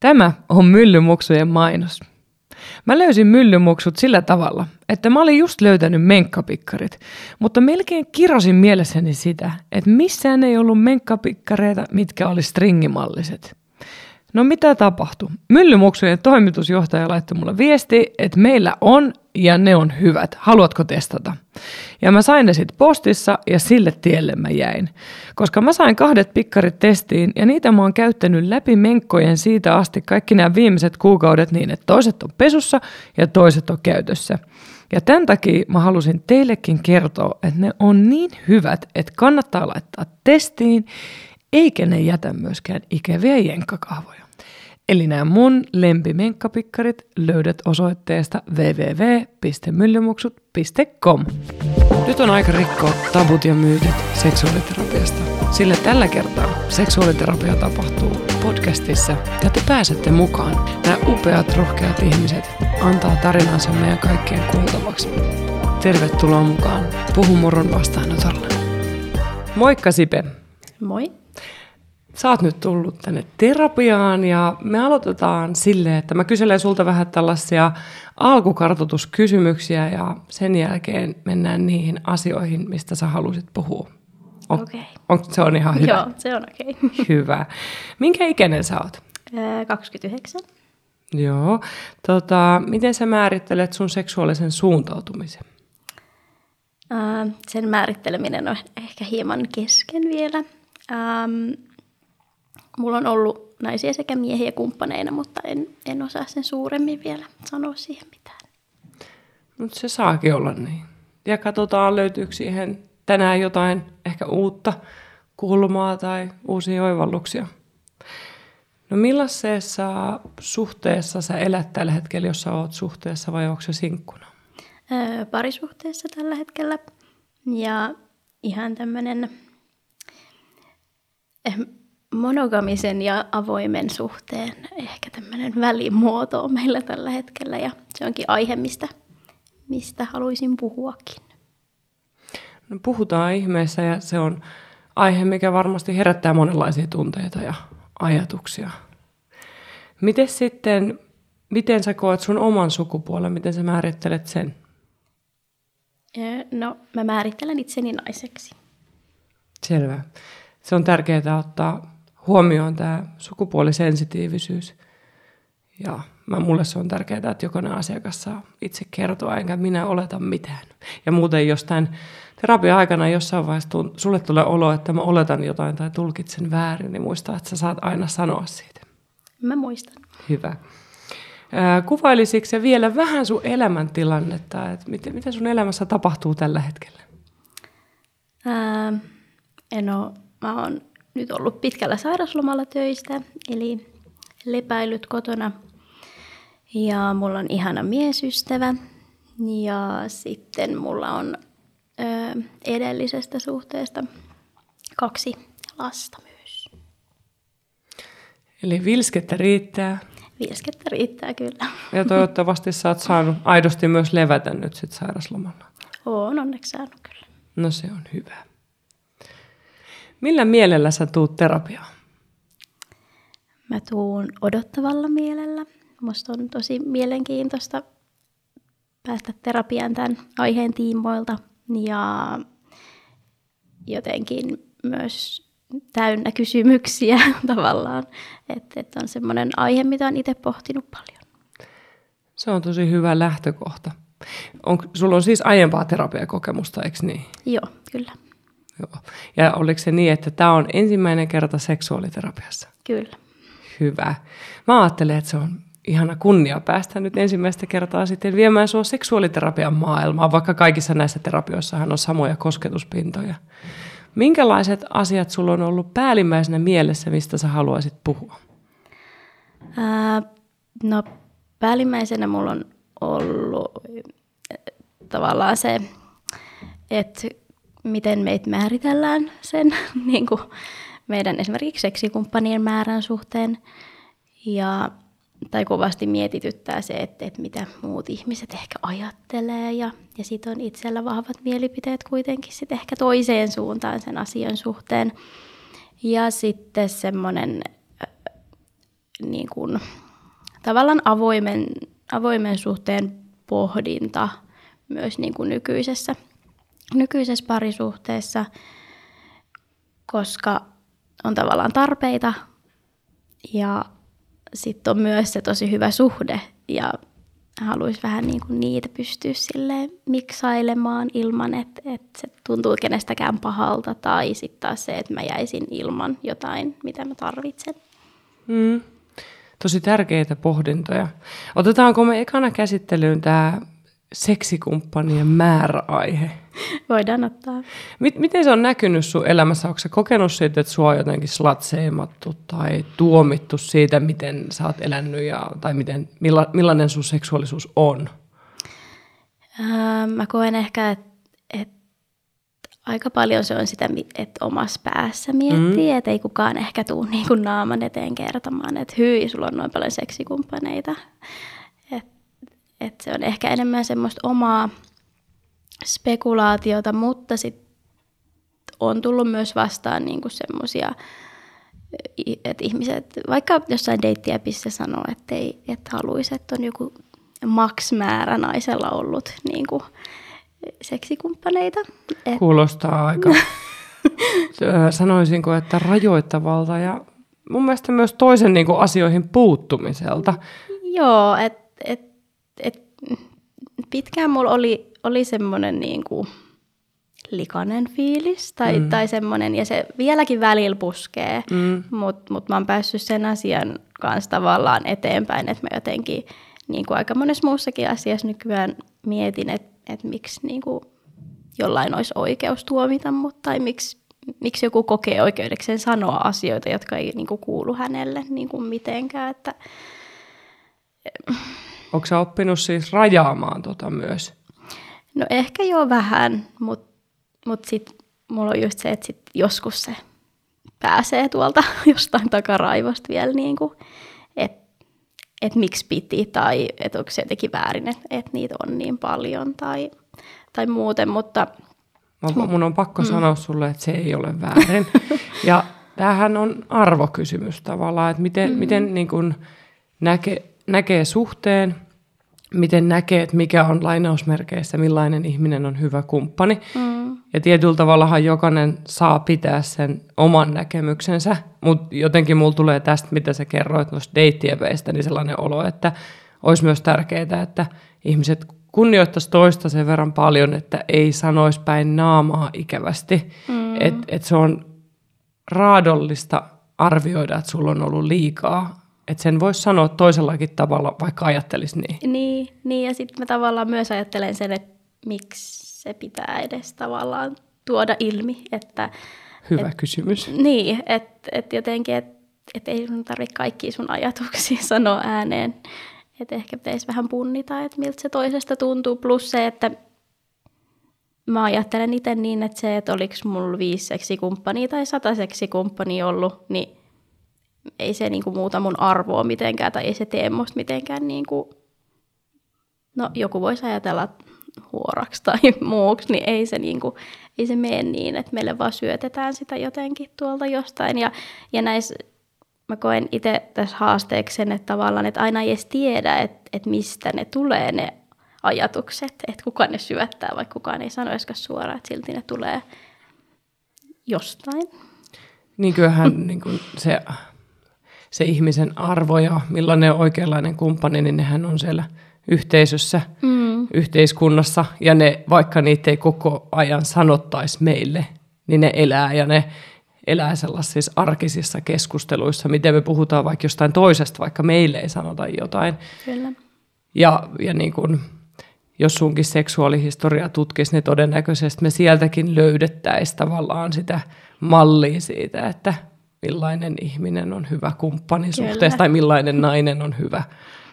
Tämä on myllymuksujen mainos. Mä löysin myllymuksut sillä tavalla, että mä olin just löytänyt menkkapikkarit, mutta melkein kirosin mielessäni sitä, että missään ei ollut menkkapikkareita, mitkä oli stringimalliset. No mitä tapahtui? Myllymuksujen toimitusjohtaja laittoi mulle viesti, että meillä on ja ne on hyvät. Haluatko testata? Ja mä sain ne sitten postissa ja sille tielle mä jäin. Koska mä sain kahdet pikkarit testiin ja niitä mä oon käyttänyt läpi menkkojen siitä asti kaikki nämä viimeiset kuukaudet niin, että toiset on pesussa ja toiset on käytössä. Ja tämän takia mä halusin teillekin kertoa, että ne on niin hyvät, että kannattaa laittaa testiin, eikä ne jätä myöskään ikäviä jenkkakahvoja. Eli nämä mun lempimenkkapikkarit löydät osoitteesta www.myllymuksut.com. Nyt on aika rikkoa tabut ja myytit seksuaaliterapiasta. Sillä tällä kertaa seksuaaliterapia tapahtuu podcastissa ja te pääsette mukaan. Nämä upeat, rohkeat ihmiset antaa tarinansa meidän kaikkien kuultavaksi. Tervetuloa mukaan Puhu Murron vastaanotolle. Moikka Sipe! Moi! Sä oot nyt tullut tänne terapiaan ja me aloitetaan sille, että mä kyselen sulta vähän tällaisia alkukartoituskysymyksiä ja sen jälkeen mennään niihin asioihin, mistä sä halusit puhua. On, okay. on, se on ihan hyvä. Joo, se on okei. Okay. Hyvä. Minkä ikäinen sä oot? 29. Joo. Tota, miten sä määrittelet sun seksuaalisen suuntautumisen? Sen määritteleminen on ehkä hieman kesken vielä. Mulla on ollut naisia sekä miehiä kumppaneina, mutta en, en osaa sen suuremmin vielä sanoa siihen mitään. Mutta se saakin olla niin. Ja katsotaan, löytyykö siihen tänään jotain ehkä uutta kulmaa tai uusia oivalluksia. No millaisessa suhteessa sä elät tällä hetkellä, jos sä oot suhteessa vai onko se sinkkuna? Öö, parisuhteessa tällä hetkellä. Ja ihan tämmöinen eh, monogamisen ja avoimen suhteen ehkä tämmöinen välimuoto on meillä tällä hetkellä ja se onkin aihe, mistä, mistä haluaisin puhuakin. No puhutaan ihmeessä ja se on aihe, mikä varmasti herättää monenlaisia tunteita ja ajatuksia. Miten sitten, miten sä koet sun oman sukupuolen, miten sä määrittelet sen? No, mä määrittelen itseni naiseksi. Selvä. Se on tärkeää ottaa huomioon tämä sukupuolisensitiivisyys. Ja mä, mulle se on tärkeää, että jokainen asiakas saa itse kertoa, enkä minä oleta mitään. Ja muuten jostain terapia-aikana jossain vaiheessa tunt, sulle tulee olo, että mä oletan jotain tai tulkitsen väärin, niin muista, että sä saat aina sanoa siitä. Mä muistan. Hyvä. Kuvailisitko se vielä vähän sun elämäntilannetta, että miten, miten sun elämässä tapahtuu tällä hetkellä? Ää, en ole, mä oon nyt ollut pitkällä sairaslomalla töistä, eli lepäillyt kotona. Ja mulla on ihana miesystävä. Ja sitten mulla on ö, edellisestä suhteesta kaksi lasta myös. Eli vilskettä riittää. Vilskettä riittää kyllä. Ja toivottavasti sä oot saanut aidosti myös levätä nyt sit sairaslomalla. Oon onneksi saanut kyllä. No se on hyvä. Millä mielellä sä tuut terapiaan? Mä tuun odottavalla mielellä. Musta on tosi mielenkiintoista päästä terapiaan tämän aiheen tiimoilta ja jotenkin myös täynnä kysymyksiä tavallaan. Että et on semmoinen aihe, mitä on itse pohtinut paljon. Se on tosi hyvä lähtökohta. On, sulla on siis aiempaa terapiakokemusta, eikö niin? Joo, kyllä. Joo. Ja oliko se niin, että tämä on ensimmäinen kerta seksuaaliterapiassa? Kyllä. Hyvä. Mä ajattelen, että se on ihana kunnia päästä nyt ensimmäistä kertaa sitten viemään sua seksuaaliterapian maailmaan, vaikka kaikissa näissä terapioissahan on samoja kosketuspintoja. Minkälaiset asiat sulla on ollut päällimmäisenä mielessä, mistä sä haluaisit puhua? Ää, no päällimmäisenä mulla on ollut tavallaan se, että miten meitä määritellään sen niin kuin meidän esimerkiksi seksikumppanien määrän suhteen. Ja, tai kovasti mietityttää se, että, että mitä muut ihmiset ehkä ajattelee ja, ja sitten on itsellä vahvat mielipiteet kuitenkin sit ehkä toiseen suuntaan sen asian suhteen. Ja sitten semmoinen niin kuin, tavallaan avoimen, avoimen suhteen pohdinta myös niin kuin nykyisessä, nykyisessä parisuhteessa, koska on tavallaan tarpeita ja sitten on myös se tosi hyvä suhde ja haluaisi vähän niin kuin niitä pystyä sille miksailemaan ilman, että, että se tuntuu kenestäkään pahalta tai sitten taas se, että mä jäisin ilman jotain, mitä mä tarvitsen. Mm. Tosi tärkeitä pohdintoja. Otetaanko me ekana käsittelyyn tämä seksikumppanien määräaihe? Voidaan ottaa. Miten se on näkynyt sun elämässä? Onko se kokenut siitä, että sua on jotenkin slatseimattu tai tuomittu siitä, miten sä oot elänyt ja, tai miten, milla, millainen sun seksuaalisuus on? Öö, mä koen ehkä, että et aika paljon se on sitä, että omassa päässä miettii, mm. että ei kukaan ehkä tule niin kuin naaman eteen kertomaan, että hyi, sulla on noin paljon seksikumppaneita. Et se on ehkä enemmän semmoista omaa spekulaatiota, mutta sitten on tullut myös vastaan niinku semmoisia, että ihmiset, vaikka jossain deittiäpissä sanoo, että ei et haluaisi, että on joku max-määrä naisella ollut niinku seksikumppaneita. Et... Kuulostaa aika, sanoisinko, että rajoittavalta ja mun mielestä myös toisen niinku asioihin puuttumiselta. Joo, että et, et, pitkään mulla oli oli semmoinen niin kuin likainen fiilis tai, mm. tai semmoinen, ja se vieläkin välillä puskee, mm. mutta mut mä oon päässyt sen asian kanssa tavallaan eteenpäin, että mä jotenkin niin kuin aika monessa muussakin asiassa nykyään mietin, että, että miksi niin kuin jollain olisi oikeus tuomita mut, tai miksi, miksi joku kokee oikeudekseen sanoa asioita, jotka ei niin kuin kuulu hänelle niin kuin mitenkään. Että... Onko sä oppinut siis rajaamaan tota myös? No ehkä jo vähän, mutta mut sitten mulla on just se, että sit joskus se pääsee tuolta jostain takaraivosta vielä, niin että et miksi piti tai että onko se jotenkin väärin, että et niitä on niin paljon tai, tai muuten, mutta... Mä, mun on pakko mm. sanoa sulle, että se ei ole väärin. ja tämähän on arvokysymys tavallaan, että miten, mm. miten niin kun näke, näkee suhteen, miten näkee, että mikä on lainausmerkeissä, millainen ihminen on hyvä kumppani. Mm. Ja tietyllä tavallahan jokainen saa pitää sen oman näkemyksensä, mutta jotenkin mulla tulee tästä, mitä sä kerroit noista deittiepeistä, niin sellainen olo, että olisi myös tärkeää, että ihmiset kunnioittaisi toista sen verran paljon, että ei sanoisi päin naamaa ikävästi. Mm. Että et se on raadollista arvioida, että sulla on ollut liikaa että sen voisi sanoa toisellakin tavalla, vaikka ajattelisi niin. Niin, niin ja sitten mä tavallaan myös ajattelen sen, että miksi se pitää edes tavallaan tuoda ilmi. Että, Hyvä et, kysymys. Niin, että et jotenkin, että et ei sun tarvitse kaikki sun ajatuksia sanoa ääneen. Että ehkä pitäisi vähän punnita, että miltä se toisesta tuntuu. Plus se, että mä ajattelen itse niin, että se, että oliko mulla viisi seksikumppania tai sata seksikumppania ollut, niin ei se niin kuin muuta mun arvoa mitenkään tai ei se tee musta mitenkään niin kuin, no joku voisi ajatella huoraksi tai muuksi, niin ei se, niin kuin, ei se mene niin, että meille vaan syötetään sitä jotenkin tuolta jostain. Ja, ja näissä mä koen itse tässä haasteeksi sen, että tavallaan, että aina ei edes tiedä, että, että mistä ne tulee ne ajatukset, että kuka ne syöttää, vaikka kukaan ei sano edes suoraan, että silti ne tulee jostain. Niin kyllähän niin kuin se se ihmisen arvo ja millainen on oikeanlainen kumppani, niin nehän on siellä yhteisössä, mm. yhteiskunnassa, ja ne, vaikka niitä ei koko ajan sanottaisi meille, niin ne elää, ja ne elää sellaisissa arkisissa keskusteluissa, miten me puhutaan vaikka jostain toisesta, vaikka meille ei sanota jotain. Kyllä. Ja, ja niin kun, jos sunkin seksuaalihistoria tutkisi, niin todennäköisesti me sieltäkin löydettäisiin tavallaan sitä mallia siitä, että millainen ihminen on hyvä kumppani suhteessa tai millainen nainen on hyvä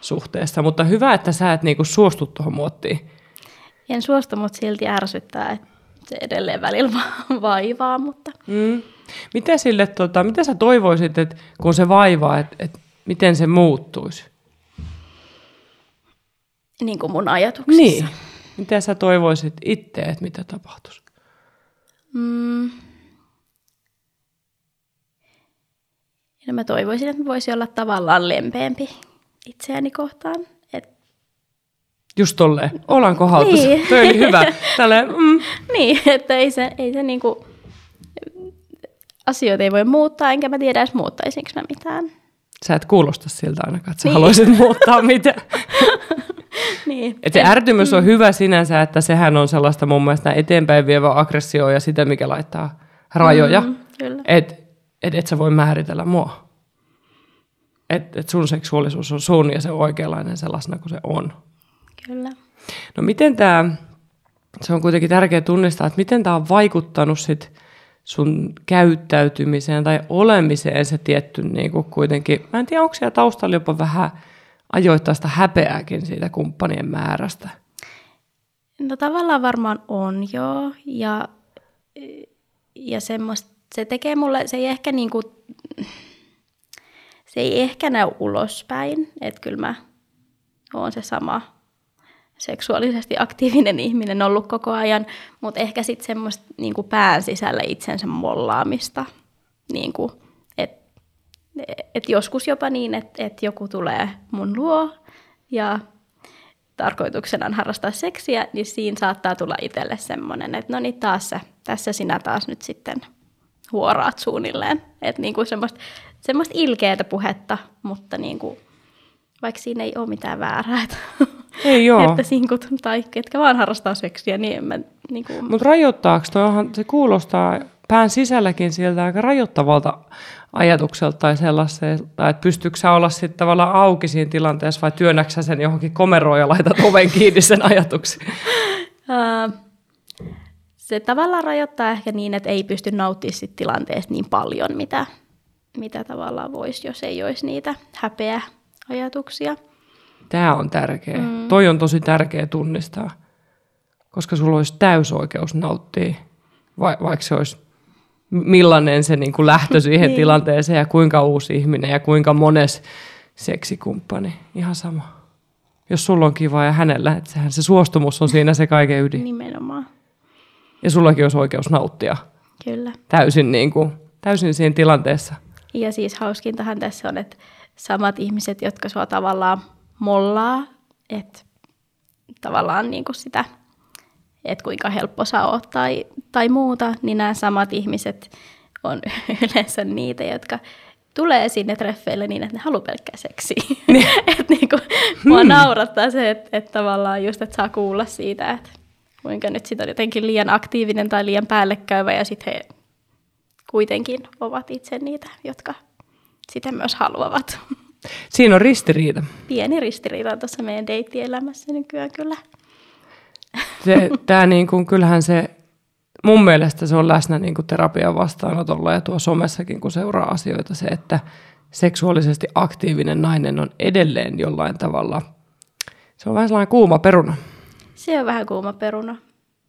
suhteessa. Mutta hyvä, että sä et niinku suostu tuohon muottiin. En suostu, mutta silti ärsyttää, että se edelleen välillä vaivaa. Mutta... Mm. Mitä, sille, tota, mitä sä toivoisit, että kun se vaivaa, että, että miten se muuttuisi? Niin kuin mun ajatuksissa. Niin. Mitä sä toivoisit itse, että mitä tapahtuisi? Mm. Ja mä toivoisin, että mä voisin olla tavallaan lempeämpi itseäni kohtaan. Et, Just tolleen. Ollaanko haltus? Niin. Toi oli hyvä. Tälleen, mm. niin, että ei se, ei se niinku, asioita ei voi muuttaa, enkä mä tiedä edes muuttaisinko mä mitään. Sä et kuulosta siltä ainakaan, että sä Niin. haluaisit muuttaa mitään. Niin. Et se ärtymys on hyvä sinänsä, että sehän on sellaista mun mielestä eteenpäin vievä aggressio ja sitä, mikä laittaa rajoja. Mm, kyllä. Että et, et sä voi määritellä mua. Että et sun seksuaalisuus on sun ja se on oikeanlainen sellaisena kuin se on. Kyllä. No miten tämä, se on kuitenkin tärkeää tunnistaa, että miten tämä on vaikuttanut sit sun käyttäytymiseen tai olemiseen se tietty niin kuin kuitenkin, mä en tiedä, onko siellä taustalla jopa vähän ajoittaista häpeääkin siitä kumppanien määrästä. No tavallaan varmaan on joo, ja, ja semmoista, se tekee mulle, se ei ehkä niinku, se ei ehkä näy ulospäin, että kyllä mä oon se sama seksuaalisesti aktiivinen ihminen ollut koko ajan, mutta ehkä sitten semmoista niinku pään sisällä itsensä mollaamista, niinku, että et joskus jopa niin, että et joku tulee mun luo ja tarkoituksena on harrastaa seksiä, niin siinä saattaa tulla itselle semmoinen, että no niin taas se, tässä sinä taas nyt sitten huoraat suunnilleen. Että niinku semmoista, semmoista ilkeätä puhetta, mutta niinku, vaikka siinä ei ole mitään väärää. Että, Ei joo. että sinkut tai ketkä vaan harrastaa seksiä, niin en mä, niinku, Mutta rajoittaako toi, onhan- se kuulostaa pään sisälläkin sieltä aika rajoittavalta ajatukselta tai sellaiselta, että pystyykö sä olla sitten tavallaan auki siinä tilanteessa vai työnnäksä sä sen johonkin komeroon ja laitat oven kiinni sen ajatuksen? se tavallaan rajoittaa ehkä niin, että ei pysty nauttimaan sit tilanteesta niin paljon, mitä, mitä tavallaan voisi, jos ei olisi niitä häpeä ajatuksia. Tämä on tärkeä. Mm. Toi on tosi tärkeä tunnistaa, koska sulla olisi täysoikeus nauttia, va- vaikka se olisi millainen se niin kuin lähtö siihen Niin. tilanteeseen ja kuinka uusi ihminen ja kuinka mones seksikumppani. Ihan sama. Jos sulla on kiva ja hänellä, että sehän se suostumus on siinä se kaiken ydin. Nimenomaan, Ja sullakin olisi oikeus nauttia kyllä. täysin, niin kuin, täysin siinä tilanteessa. Ja siis hauskintahan tässä on, että samat ihmiset, jotka sua tavallaan mollaa, että tavallaan niin kuin sitä, että kuinka helppo sä oot tai, tai muuta, niin nämä samat ihmiset on yleensä niitä, jotka tulee sinne treffeille niin, että ne haluaa pelkkää seksiä. että niin kuin, mua naurattaa se, että, että tavallaan just, että saa kuulla siitä, että kuinka nyt sit on jotenkin liian aktiivinen tai liian päällekäyvä ja sitten he kuitenkin ovat itse niitä, jotka sitä myös haluavat. Siinä on ristiriita. Pieni ristiriita tuossa meidän deittielämässä nykyään kyllä. Se, tää niin kuin, kyllähän se, mun mielestä se on läsnä niin kuin terapian vastaanotolla ja tuo somessakin, kun seuraa asioita, se, että seksuaalisesti aktiivinen nainen on edelleen jollain tavalla, se on vähän sellainen kuuma peruna. Se on vähän kuuma peruna.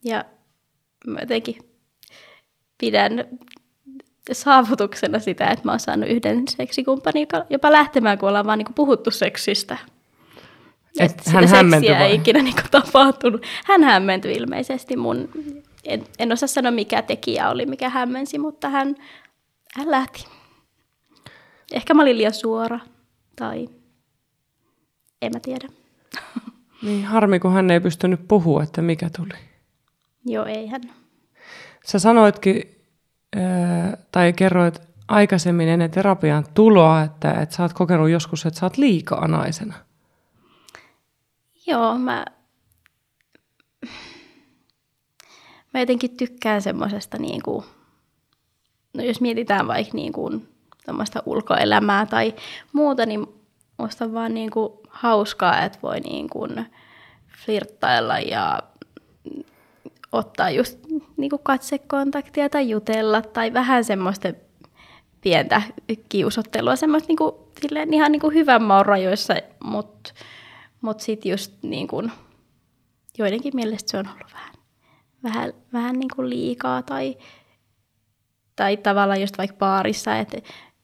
Ja mä jotenkin pidän saavutuksena sitä, että mä oon saanut yhden seksikumppanin joka- jopa lähtemään, kun ollaan vaan niinku puhuttu seksistä. Et Et hän sitä seksiä vai? ei ikinä niinku tapahtunut. Hän hämmentyi ilmeisesti mun, en, en osaa sanoa mikä tekijä oli, mikä hämmensi, mutta hän, hän lähti. Ehkä mä olin liian suora, tai en mä tiedä. Niin harmi, kun hän ei pystynyt puhua, että mikä tuli. Joo, ei hän. Sä sanoitkin, tai kerroit aikaisemmin ennen terapian tuloa, että, että sä oot kokenut joskus, että sä oot liikaa naisena. Joo, mä, mä jotenkin tykkään semmoisesta, niin kuin, no jos mietitään vaikka niin kuin, ulkoelämää tai muuta, niin musta vaan niin kuin, hauskaa, että voi niin kuin, flirttailla ja ottaa just niin kuin katsekontaktia tai jutella tai vähän semmoista pientä kiusottelua, semmoista niin kuin, silleen ihan niin kuin hyvän maun rajoissa, mutta mut sitten just niin kuin, joidenkin mielestä se on ollut vähän, vähän, vähän niin kuin liikaa tai, tai tavallaan just vaikka baarissa, että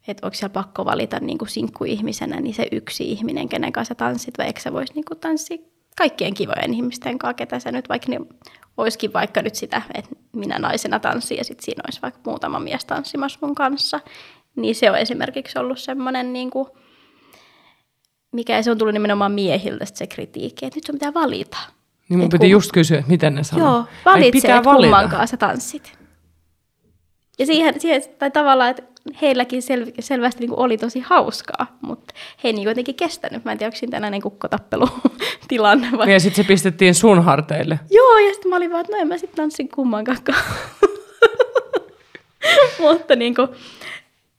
että onko siellä pakko valita niin kuin sinkkuihmisenä niin se yksi ihminen, kenen kanssa tanssit, vai eikö sä voisi niin kuin tanssia kaikkien kivojen ihmisten kanssa, ketä sä nyt vaikka ne olisikin vaikka nyt sitä, että minä naisena tanssin ja sitten siinä olisi vaikka muutama mies tanssimassa mun kanssa. Niin se on esimerkiksi ollut semmoinen, niin kuin, mikä se on tullut nimenomaan miehiltä se kritiikki, että nyt sun pitää valita. Niin mun Et piti kum- just kysyä, että miten ne sanoo. Joo, valitse, että kumman kanssa tanssit. Ja siihen, siihen tai tavallaan, että heilläkin sel, selvästi niin kuin oli tosi hauskaa, mutta he ei niin jotenkin kestänyt. Mä en tiedä, onko siinä tällainen kukkotappelutilanne vai... Ja sitten se pistettiin sun harteille. Joo, ja sitten mä olin vaan, että no en mä sitten tanssin kummankaan. mutta niin kuin,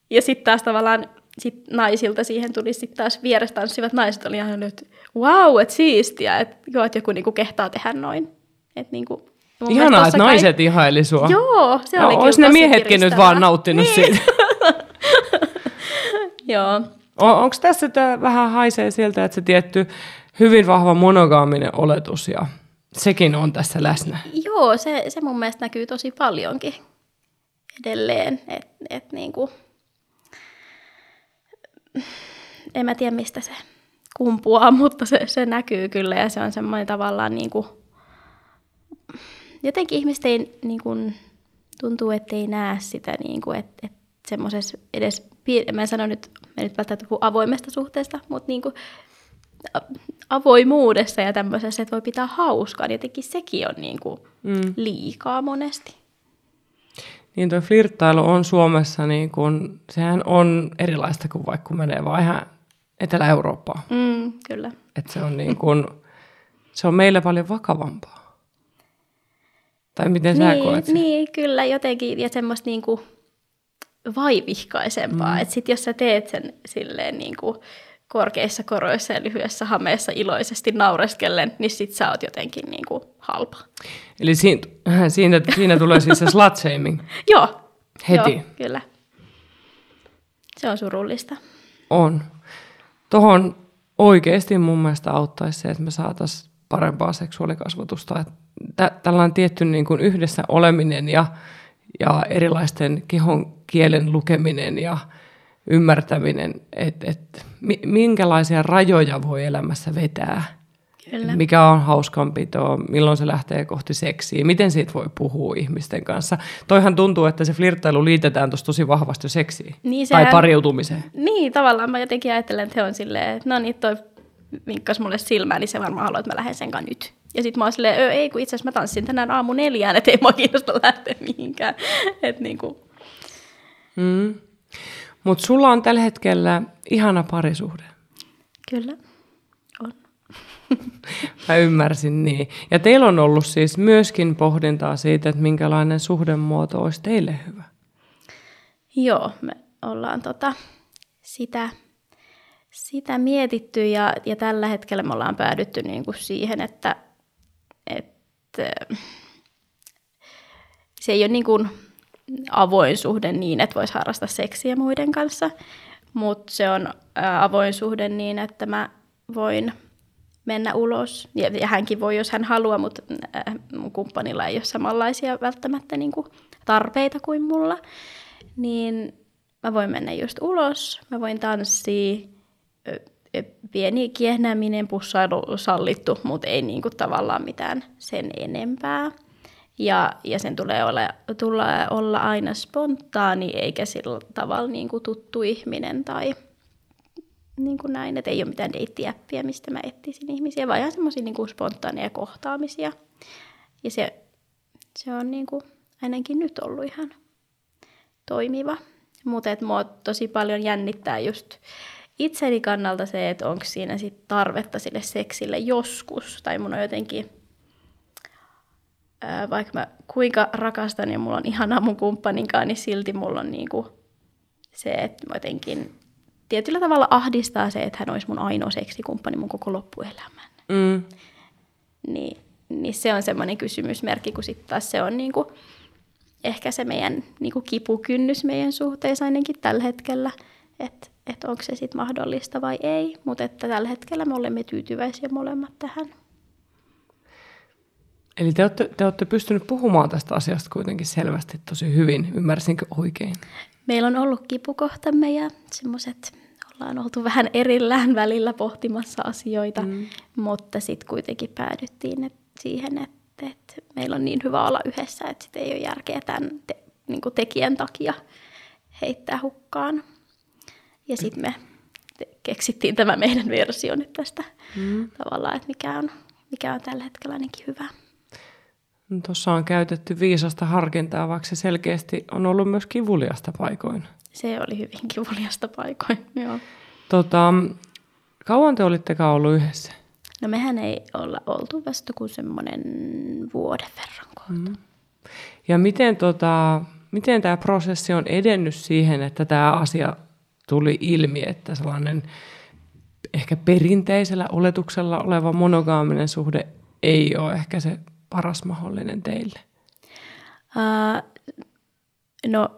ja sitten taas tavallaan sit naisilta siihen tuli sitten taas vieressä tanssivat naiset oli ihan nyt, wow, että siistiä, että että joku niinku kehtaa tehdä noin. Et niinku, mun mielestä Ihanaa, tossa että kai- naiset ihaili sua. Joo, se no, oli kyllä ne miehetkin nyt vaan nauttinut niin. siitä. Joo, Onko tässä tää vähän haisee sieltä, että se tietty hyvin vahva monogaaminen oletus ja sekin on tässä läsnä? Joo se, se mun mielestä näkyy tosi paljonkin edelleen. Et, et niinku, en mä tiedä, mistä se kumpuaa, mutta se, se näkyy kyllä ja se on semmoinen tavallaan niinku, jotenkin ihmiset ei niinku, tuntuu, että ei näe sitä, niinku, että et semmoisessa edes, mä en sano nyt, mä nyt välttämättä puhu avoimesta suhteesta, mutta niinku, a- avoimuudessa ja tämmöisessä, että voi pitää hauskaa, niin jotenkin sekin on niinku Mm. liikaa monesti. Niin tuo flirttailu on Suomessa, niin kun, sehän on erilaista kuin vaikka kun menee vaan ihan Etelä-Eurooppaan. Mm, kyllä. Että se on niin kun, se on meille paljon vakavampaa. Tai miten sä koet Niin, sen? niin, kyllä jotenkin, ja semmoista niinku vaivihkaisempaa. Mm. Että sit jos sä teet sen silleen niinku korkeissa koroissa ja lyhyessä hameessa iloisesti naureskellen, niin sit sä oot jotenkin niinku halpa. Eli siinä, siinä, siinä tulee siis se slut shaming. Joo. Heti. Joo, kyllä. Se on surullista. On. Tuohon oikeasti mun mielestä auttaisi se, että me saataisiin parempaa seksuaalikasvatusta. Että tällainen tietty niin kuin yhdessä oleminen ja, ja erilaisten kehon kielen lukeminen ja ymmärtäminen, että et, mi- minkälaisia rajoja voi elämässä vetää. Kyllä. Mikä on hauskanpitoa, milloin se lähtee kohti seksiä, miten siitä voi puhua ihmisten kanssa. Toihan tuntuu, että se flirttailu liitetään tuossa tosi vahvasti seksiin Niin, tai sehän- pariutumiseen. Niin, tavallaan mä jotenkin ajattelen, että he on silleen, että no niin, toi vinkkas mulle silmään, niin se varmaan haluaa, että mä lähden sen kanssa nyt. Ja sitten mä oon silleen, "Ö, ei kun itse asiassa mä tanssin tänään aamu neljään, että ei mua kiinnosta lähteä mihinkään. Että niinku, Mm. Mutta sulla on tällä hetkellä ihana parisuhde. kyllä, on. Mä ymmärsin niin. Ja teillä on ollut siis myöskin pohdintaa siitä, että minkälainen suhdemuoto olisi teille hyvä. Joo, me ollaan tota, sitä, sitä mietitty ja, ja tällä hetkellä me ollaan päädytty niinku siihen, että se ei ole niin kuin avoin suhde niin, että voisi harrastaa seksiä muiden kanssa, mutta se on ää, avoin suhde niin, että mä voin mennä ulos. Ja, ja hänkin voi, jos hän haluaa, mutta ää, mun kumppanilla ei ole samanlaisia välttämättä niin kuin tarpeita kuin mulla. Niin mä voin mennä just ulos, mä voin tanssia, pieni kiehnäminen, pussailu sallittu, mutta ei niinku tavallaan mitään sen enempää. Ja, ja sen tulee olla, tulee olla aina spontaani, eikä sillä tavalla niinku tuttu ihminen tai niin kuin näin, että ei ole mitään deittiäppiä, mistä mä etsisin ihmisiä, vaan ihan semmoisia niin spontaaneja kohtaamisia. Ja se, se on niin kuin ainakin nyt ollut ihan toimiva. Mutta mua tosi paljon jännittää just itseni kannalta se, että onko siinä sit tarvetta sille seksille joskus. Tai mun on jotenkin, ää, vaikka mä kuinka rakastan ja mulla on ihanaa mun kumppaninkaan, niin silti mulla on niinku se, että mä jotenkin tietyllä tavalla ahdistaa se, että hän olisi mun ainoa seksikumppani mun koko loppuelämän. Mm. Niin, niin se on semmoinen kysymysmerkki, kun sitten taas se on niinku, ehkä se meidän niinku kipukynnys meidän suhteessa ainakin tällä hetkellä, että et onko se sitten mahdollista vai ei, mutta että tällä hetkellä me olemme tyytyväisiä molemmat tähän. Eli te olette, te olette pystynyt puhumaan tästä asiasta kuitenkin selvästi tosi hyvin. Ymmärsinkö oikein? Meillä on ollut kipukohtamme ja semmoiset, ollaan oltu vähän erillään välillä pohtimassa asioita, mm. mutta sitten kuitenkin päädyttiin et siihen, että, et meillä on niin hyvä olla yhdessä, että sitten ei ole järkeä tämän te, niin tekijän takia heittää hukkaan. Ja sitten me keksittiin tämä meidän versio nyt tästä mm. tavallaan, että mikä on, mikä on tällä hetkellä ainakin hyvä. No, Tuossa on käytetty viisasta harkintaa, vaikka se selkeästi on ollut myös kivuliasta paikoin. Se oli hyvin kivuliasta paikoin, joo. Tota, kauan te olittekaan ollut yhdessä? No mehän ei olla oltu vasta kuin semmoinen vuoden verran kohta. Mm. Ja miten, tota, miten tämä prosessi on edennyt siihen, että tämä asia tuli ilmi, että sellainen ehkä perinteisellä oletuksella oleva monogaaminen suhde ei ole ehkä se paras mahdollinen teille? Uh, no,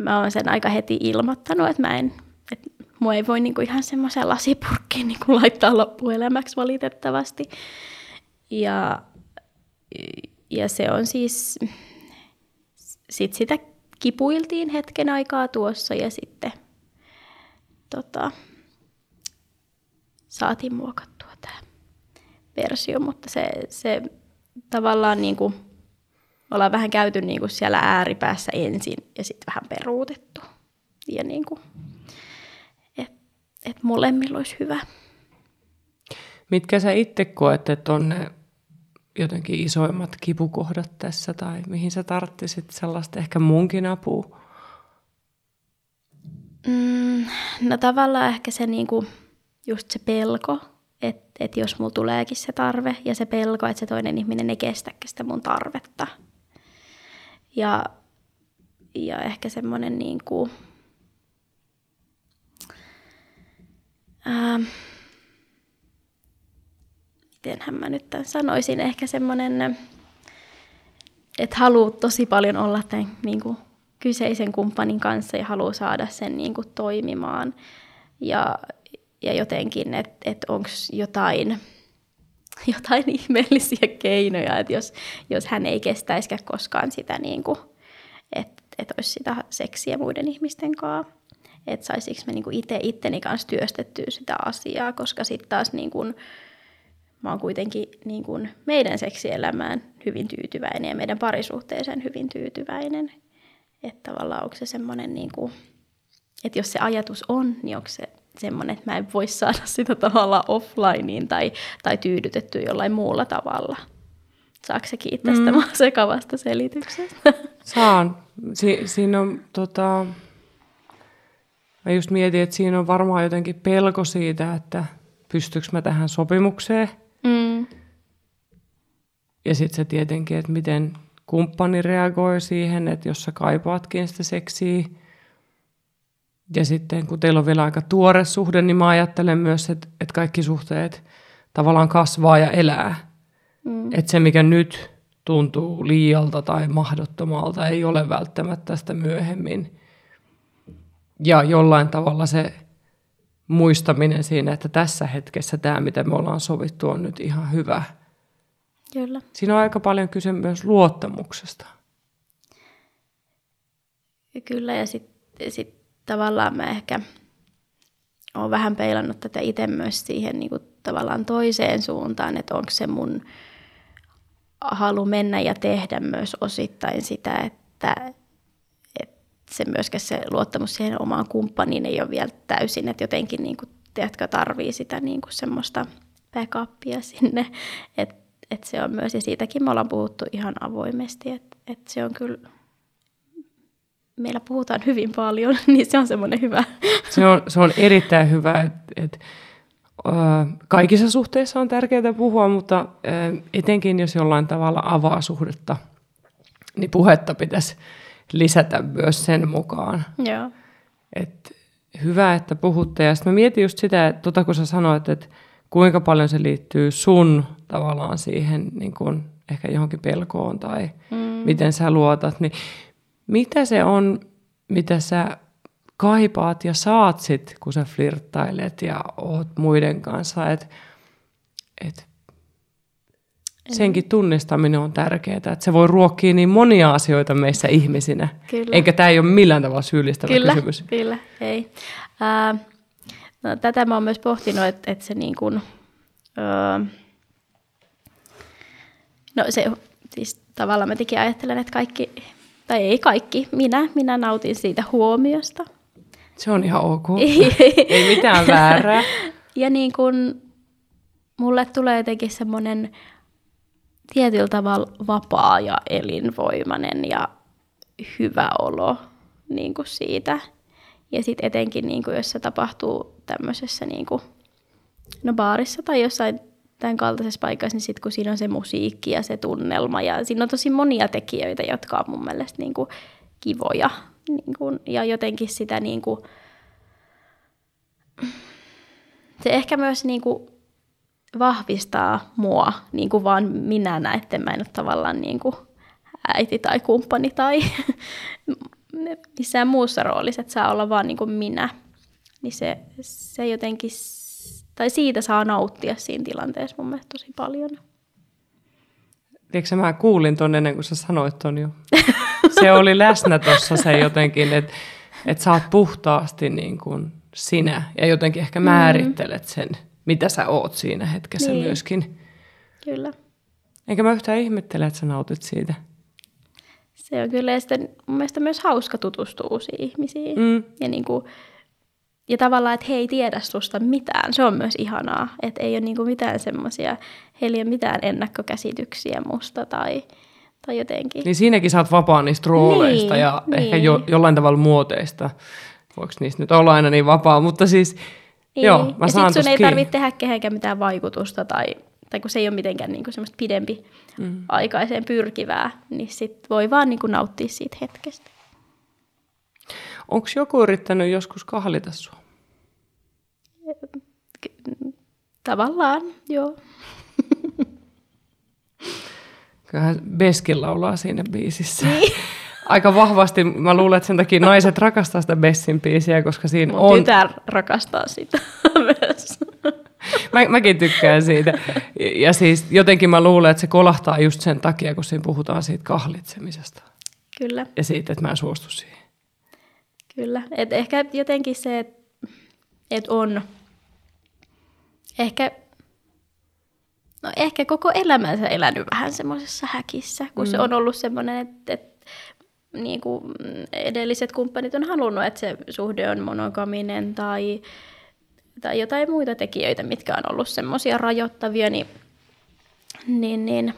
mä oon sen aika heti ilmoittanut, että mä en, että mua ei voi niinku ihan semmoiseen lasipurkkiin niinku laittaa loppuelämäksi valitettavasti. Ja, ja se on siis, sit sitä kipuiltiin hetken aikaa tuossa ja sitten tota, saatiin muokattua tämä versio, mutta se, se tavallaan niin kuin, ollaan vähän käyty niin kuin siellä ääripäässä ensin ja sitten vähän peruutettu. Ja niin kuin, että et molemmilla olisi hyvä. Mitkä sä itse koet, että on ne jotenkin isoimmat kipukohdat tässä tai mihin sä tarttisit sellaista ehkä munkin apua? Mm, no tavallaan ehkä se niinku, just se pelko, että et jos mulla tuleekin se tarve ja se pelko, että se toinen ihminen ei kestäkään sitä mun tarvetta. Ja, ja ehkä semmoinen niinku, ää, mitenhän mä nyt tämän sanoisin, ehkä semmoinen, että haluaa tosi paljon olla tämän niin kuin, kyseisen kumppanin kanssa ja haluaa saada sen niin kuin, toimimaan. Ja, ja jotenkin, että et onko jotain, jotain ihmeellisiä keinoja, että jos, jos hän ei kestäisikään koskaan sitä, niin että et olisi sitä seksiä muiden ihmisten kanssa. Että saisinko me niinku itse itteni kanssa työstettyä sitä asiaa, koska sitten taas niinku, mä oon kuitenkin niinku meidän seksielämään hyvin tyytyväinen ja meidän parisuhteeseen hyvin tyytyväinen. Että tavallaan onko se semmoinen, niinku, että jos se ajatus on, niin onko se semmoinen, että mä en voi saada sitä tavallaan offlineen tai, tai tyydytettyä jollain muulla tavalla. Saako se kiittää sitä mm. sekavasta selityksestä? Saan. Si- siinä on tota... Mä just mietin, että siinä on varmaan jotenkin pelko siitä, että pystyykö mä tähän sopimukseen. Mm. Ja sitten se tietenkin, että miten kumppani reagoi siihen, että jos sä kaipaatkin sitä seksiä, ja sitten kun teillä on vielä aika tuore suhde, niin mä ajattelen myös, että, että kaikki suhteet tavallaan kasvaa ja elää. Mm. Että se, mikä nyt tuntuu liialta tai mahdottomalta, ei ole välttämättä sitä myöhemmin. Ja jollain tavalla se muistaminen siinä, että tässä hetkessä tämä, mitä me ollaan sovittu, on nyt ihan hyvä. Kyllä. Siinä on aika paljon kyse myös luottamuksesta. Kyllä, ja sitten sit tavallaan mä ehkä olen vähän peilannut tätä itse myös siihen niin kuin tavallaan toiseen suuntaan, että onko se mun halu mennä ja tehdä myös osittain sitä, että, että se myöskään se luottamus siihen omaan kumppaniin ei ole vielä täysin, että jotenkin niin kuin, tiedätkö, tarvii sitä niin kuin semmoista backupia sinne, että, että se on myös, ja siitäkin me ollaan puhuttu ihan avoimesti, että, että se on kyllä meillä puhutaan hyvin paljon, niin se on semmoinen hyvä. Se on, se on erittäin hyvä, että et, kaikissa suhteissa on tärkeää puhua, mutta etenkin jos jollain tavalla avaa suhdetta, niin puhetta pitäisi lisätä myös sen mukaan. Joo. Et hyvä, että puhutte. Ja sitten mä mietin just sitä, että tota kun sä sanoit, että kuinka paljon se liittyy sun tavallaan siihen niin kun ehkä johonkin pelkoon tai mm. miten sä luotat, niin mitä se on, mitä sä kaipaat ja saat sit, kun sä flirttailet ja oot muiden kanssa, että et senkin tunnistaminen on tärkeää, että se voi ruokkia niin monia asioita meissä ihmisinä. Kyllä. Eikä tämä ei ole millään tavalla syyllistävä kyllä, kysymys. Kyllä, ei. Uh, no, tätä mä oon myös pohtinut, että, että se niin kuin, uh, no se, siis tavallaan mä tekin ajattelen, että kaikki tai ei kaikki, minä, minä nautin siitä huomiosta. Se on ihan ok. ei mitään väärää. Ja niin kun mulle tulee jotenkin semmoinen tietyllä tavalla vapaa ja elinvoimainen ja hyvä olo niin kuin siitä. Ja sitten etenkin, niin kuin jos se tapahtuu tämmöisessä niin kuin, no baarissa tai jossain tämän kaltaisessa paikassa, niin sitten kun siinä on se musiikki ja se tunnelma ja siinä on tosi monia tekijöitä, jotka on mun mielestä niin kuin kivoja niin kuin, ja jotenkin sitä niin kuin, se ehkä myös niin kuin vahvistaa mua, niin kuin vaan minä että mä en ole tavallaan niin kuin äiti tai kumppani tai missään muussa roolissa, että saa olla vaan niin kuin minä. Niin se, se jotenkin, tai siitä saa nauttia siinä tilanteessa mun mielestä tosi paljon. Tiedätkö, mä kuulin ton ennen kuin sä sanoit ton jo. Se oli läsnä tuossa se jotenkin, että että sä oot puhtaasti niin kuin sinä ja jotenkin ehkä määrittelet sen, mitä sä oot siinä hetkessä niin. myöskin. Kyllä. Enkä mä yhtään ihmettele, että sä nautit siitä. Se on kyllä sitten mun mielestä myös hauska tutustua uusiin ihmisiin. Mm. Ja, niin kuin, ja tavallaan, että he ei tiedä susta mitään. Se on myös ihanaa, että ei ole niin kuin mitään semmoisia, heillä ei ole mitään ennakkokäsityksiä musta tai, tai jotenkin. Niin siinäkin saat vapaa niistä rooleista niin, ja niin. ehkä jo, jollain tavalla muoteista. Voiko niistä nyt olla aina niin vapaa, mutta siis niin. joo, mä ja saan sun ei tarvitse tehdä kehenkään mitään vaikutusta tai tai kun se ei ole mitenkään niin kuin semmoista pidempi mm. aikaiseen pyrkivää, niin sit voi vaan niin kuin nauttia siitä hetkestä. Onko joku yrittänyt joskus kahlita sua? Tavallaan, joo. Kyllähän Beskin laulaa siinä biisissä. Niin. Aika vahvasti, mä luulen, että sen takia naiset rakastaa sitä Bessin biisiä, koska siinä Mun on... tytär rakastaa sitä myös. Mä, mäkin tykkään siitä. Ja siis jotenkin mä luulen, että se kolahtaa just sen takia, kun siinä puhutaan siitä kahlitsemisesta. Kyllä. Ja siitä, että mä en suostu siihen. Kyllä. Et ehkä jotenkin se, että et on ehkä, no ehkä koko elämänsä elänyt vähän semmoisessa häkissä, kun mm. se on ollut semmoinen, että, että niin kuin edelliset kumppanit on halunnut, että se suhde on monogaminen tai tai jotain muita tekijöitä, mitkä on ollut semmoisia rajoittavia, niin, niin, niin,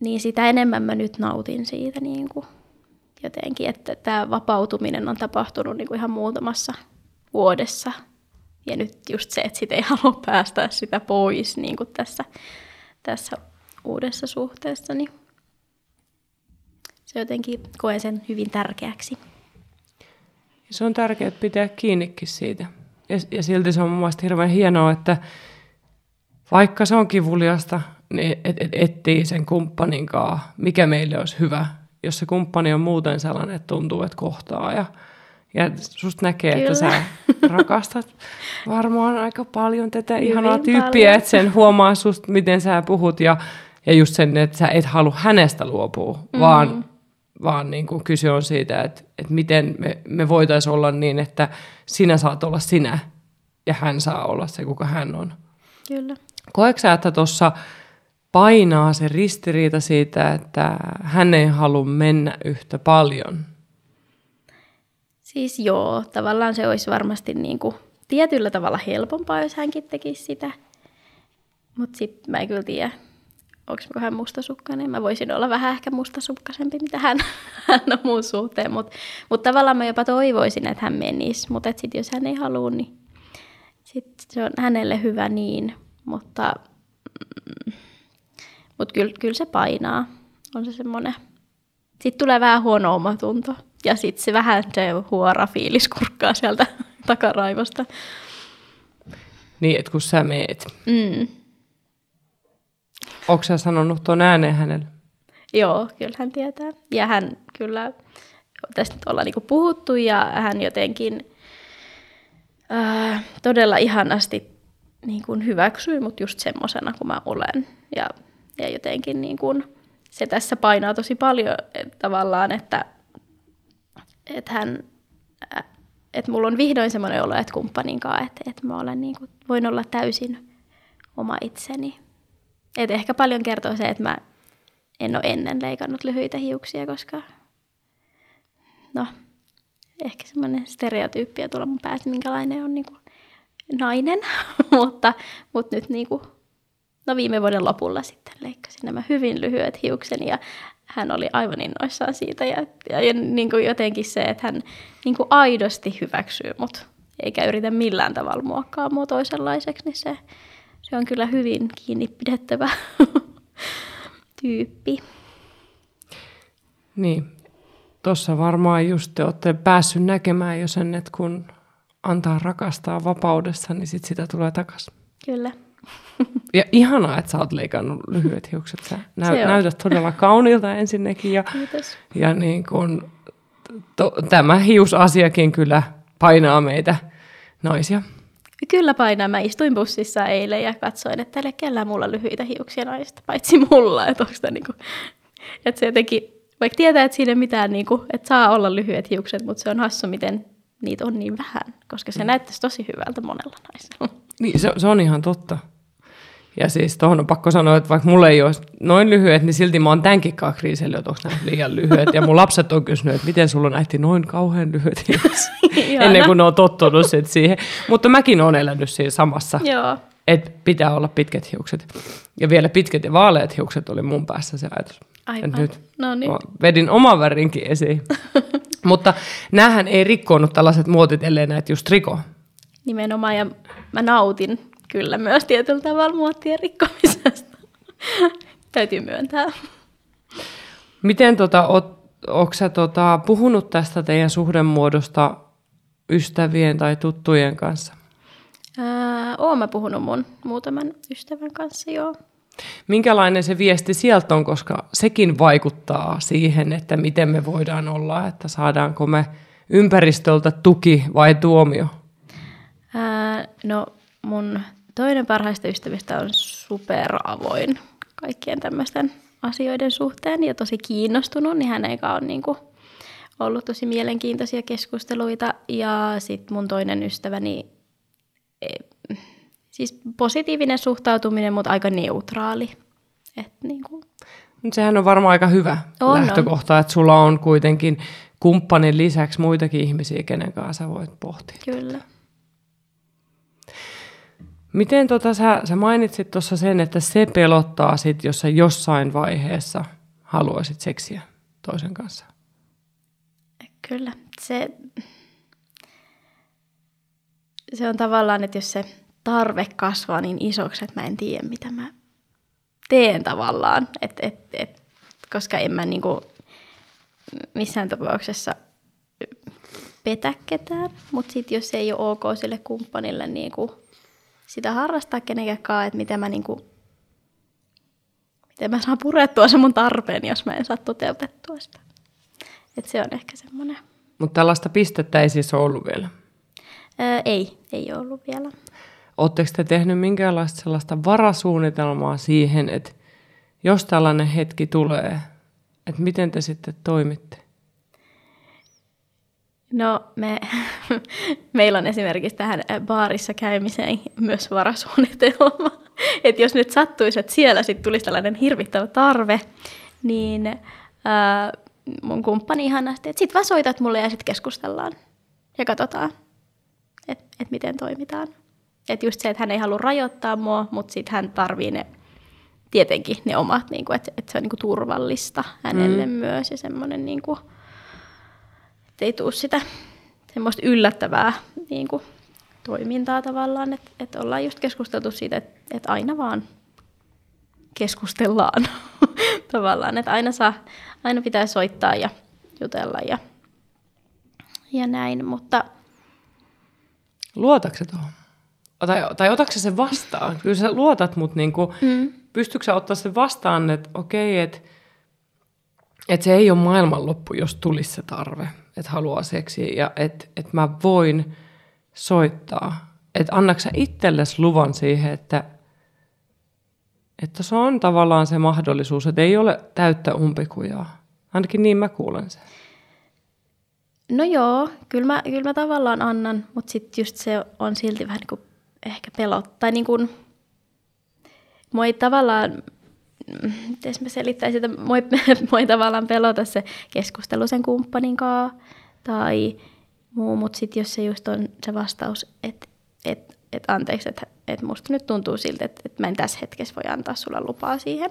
niin sitä enemmän mä nyt nautin siitä niin kuin jotenkin, että tämä vapautuminen on tapahtunut niin kuin ihan muutamassa vuodessa. Ja nyt just se, että sitä ei halua päästä sitä pois niin kuin tässä, tässä uudessa suhteessa, niin se jotenkin koen sen hyvin tärkeäksi se on tärkeää pitää kiinnikin siitä. Ja, ja silti se on mun mielestä hirveän hienoa, että vaikka se on kivuliasta, niin et, et, etsii sen kumppanin kanssa, mikä meille olisi hyvä. Jos se kumppani on muuten sellainen, että tuntuu, että kohtaa ja, ja susta näkee, Kyllä. että sä rakastat varmaan aika paljon tätä Hyvin ihanaa tyyppiä, paljon. että sen huomaa susta, miten sä puhut ja, ja just sen, että sä et halua hänestä luopua, mm. vaan vaan niin kuin kyse on siitä, että, että miten me, me voitaisiin olla niin, että sinä saat olla sinä ja hän saa olla se, kuka hän on. Kyllä. Koetko sä, että tuossa painaa se ristiriita siitä, että hän ei halua mennä yhtä paljon? Siis joo, tavallaan se olisi varmasti niin kuin tietyllä tavalla helpompaa, jos hänkin tekisi sitä. Mutta sitten mä en kyllä tiedä, onko hän mustasukkainen. Mä voisin olla vähän ehkä mustasukkaisempi, mitä hän, hän on muun suhteen. Mutta mut tavallaan mä jopa toivoisin, että hän menisi. Mutta sitten jos hän ei halua, niin sit se on hänelle hyvä niin. Mutta, mm, mut kyllä, kyllä se painaa. On se semmoinen. Sitten tulee vähän huono omatunto. Ja sitten se vähän se huora fiilis kurkkaa sieltä takaraivosta. Niin, että kun sä meet. Mm. Onko sä sanonut tuon ääneen hänelle? Joo, kyllä hän tietää. Ja hän kyllä, tästä nyt ollaan niinku puhuttu ja hän jotenkin ää, todella ihanasti niin kuin hyväksyi mut just semmoisena kuin mä olen. Ja, ja jotenkin niin kuin, se tässä painaa tosi paljon et, tavallaan, että, että hän, että mulla on vihdoin semmoinen olo, että kumppanin kanssa, että, että mä olen niin kuin, voin olla täysin oma itseni et ehkä paljon kertoo se, että mä en ole ennen leikannut lyhyitä hiuksia, koska no, ehkä semmoinen stereotyyppi tuolla mun päässä, minkälainen on niin kuin nainen, mutta, mutta nyt niin kuin, no viime vuoden lopulla sitten leikkasin nämä hyvin lyhyet hiukseni ja hän oli aivan innoissaan siitä. Ja, ja, ja niin kuin jotenkin se, että hän niin kuin aidosti hyväksyy mut eikä yritä millään tavalla muokkaa mua toisenlaiseksi, niin se, se on kyllä hyvin kiinni pidettävä tyyppi. Niin, tuossa varmaan just te olette päässyt näkemään jo sen, että kun antaa rakastaa vapaudessa, niin sit sitä tulee takaisin. Kyllä. Ja ihanaa, että sä oot leikannut lyhyet hiukset. Sä näyt, näytät todella kauniilta ensinnäkin. Ja, Kiitos. ja niin kun, to, tämä hiusasiakin kyllä painaa meitä naisia. Kyllä painaa. Mä istuin bussissa eilen ja katsoin, että ei kellään mulla lyhyitä hiuksia naista, paitsi mulla. Että, onko niinku, että se jotenkin, vaikka tietää, että siinä ei mitään, niinku, että saa olla lyhyet hiukset, mutta se on hassu, miten niitä on niin vähän, koska se mm. näyttäisi tosi hyvältä monella naisella. Niin, se, se on ihan totta. Ja siis tuohon on pakko sanoa, että vaikka mulla ei ole noin lyhyet, niin silti mä oon tämänkin kriisellä, että onko liian lyhyet. Ja mun lapset on kysynyt, että miten sulla on äiti noin kauhean lyhyet Ennen kuin ne on tottunut sit siihen. Mutta mäkin olen elänyt siinä samassa. Joo. Että pitää olla pitkät hiukset. Ja vielä pitkät ja vaaleat hiukset oli mun päässä se ajatus. Aivan. Et nyt no niin. vedin oman värinkin esiin. Mutta näähän ei rikkoonut tällaiset muotit, ellei näitä just riko. Nimenomaan, ja mä nautin kyllä myös tietyllä tavalla muottien rikkomisesta. Täytyy myöntää. Miten tota, oot, sä tota, puhunut tästä teidän suhdemuodosta ystävien tai tuttujen kanssa? Oon mä puhunut mun muutaman ystävän kanssa, joo. Minkälainen se viesti sieltä on, koska sekin vaikuttaa siihen, että miten me voidaan olla, että saadaanko me ympäristöltä tuki vai tuomio? Ää, no mun toinen parhaista ystävistä on superavoin kaikkien tämmöisten asioiden suhteen ja tosi kiinnostunut, niin hän eikä ole niin kuin ollut tosi mielenkiintoisia keskusteluita. Ja sitten mun toinen ystäväni, e, siis positiivinen suhtautuminen, mutta aika neutraali. Et niin kuin. Sehän on varmaan aika hyvä on, lähtökohta, on. että sulla on kuitenkin kumppanin lisäksi muitakin ihmisiä, kenen kanssa voit pohtia. Kyllä. Miten tota, sä, sä mainitsit tuossa sen, että se pelottaa sit, jos sä jossain vaiheessa haluaisit seksiä toisen kanssa? Kyllä. Se, se on tavallaan, että jos se tarve kasvaa niin isoksi, että mä en tiedä, mitä mä teen tavallaan. Et, et, et, koska en mä niinku missään tapauksessa petä ketään, mutta sitten jos se ei ole ok sille kumppanille niinku sitä harrastaa kenenkään että miten mä, niinku, miten mä saan purettua se mun tarpeen, jos mä en saa toteutettua sitä. Et se on ehkä semmoinen. Mutta tällaista pistettä ei siis ole ollut vielä? Öö, ei, ei ole ollut vielä. Oletteko te tehnyt minkäänlaista sellaista varasuunnitelmaa siihen, että jos tällainen hetki tulee, että miten te sitten toimitte? No me, meillä on esimerkiksi tähän baarissa käymiseen myös varasuunnitelma. Että jos nyt sattuisi, että siellä sitten tulisi tällainen hirvittävä tarve, niin ää, mun kumppani ihanasti, että sit vaan soitat mulle ja sitten keskustellaan ja katsotaan, että et miten toimitaan. Että just se, että hän ei halua rajoittaa mua, mutta sitten hän tarvii ne tietenkin ne omat, niin että et se on niin turvallista hänelle mm. myös ja semmoinen niin kuin, ei tule sitä semmoista yllättävää niin kuin, toimintaa tavallaan, että, että ollaan just keskusteltu siitä, että, että aina vaan keskustellaan tavallaan, että aina, saa, aina pitää soittaa ja jutella ja, ja näin, mutta... Luotatko tuohon? Tai, tai otatko sen vastaan? Kyllä sä luotat, mutta niin kuin, mm. pystytkö sä ottaa sen vastaan, että okei, että, että se ei ole maailmanloppu, jos tulisi se tarve että haluaa seksiä ja että et mä voin soittaa. Että annaksa itsellesi luvan siihen, että, että se on tavallaan se mahdollisuus, että ei ole täyttä umpikujaa. Ainakin niin mä kuulen sen. No joo, kyllä mä, kyllä mä tavallaan annan, mutta sitten just se on silti vähän niin kuin ehkä pelottaa. Niin kuin, ei tavallaan miten mä selittäisin, että moi, moi tavallaan pelota se keskustelu sen kumppanin kanssa tai muu, mutta sitten jos se just on se vastaus, että et, et anteeksi, että et musta nyt tuntuu siltä, että et mä en tässä hetkessä voi antaa sulle lupaa siihen,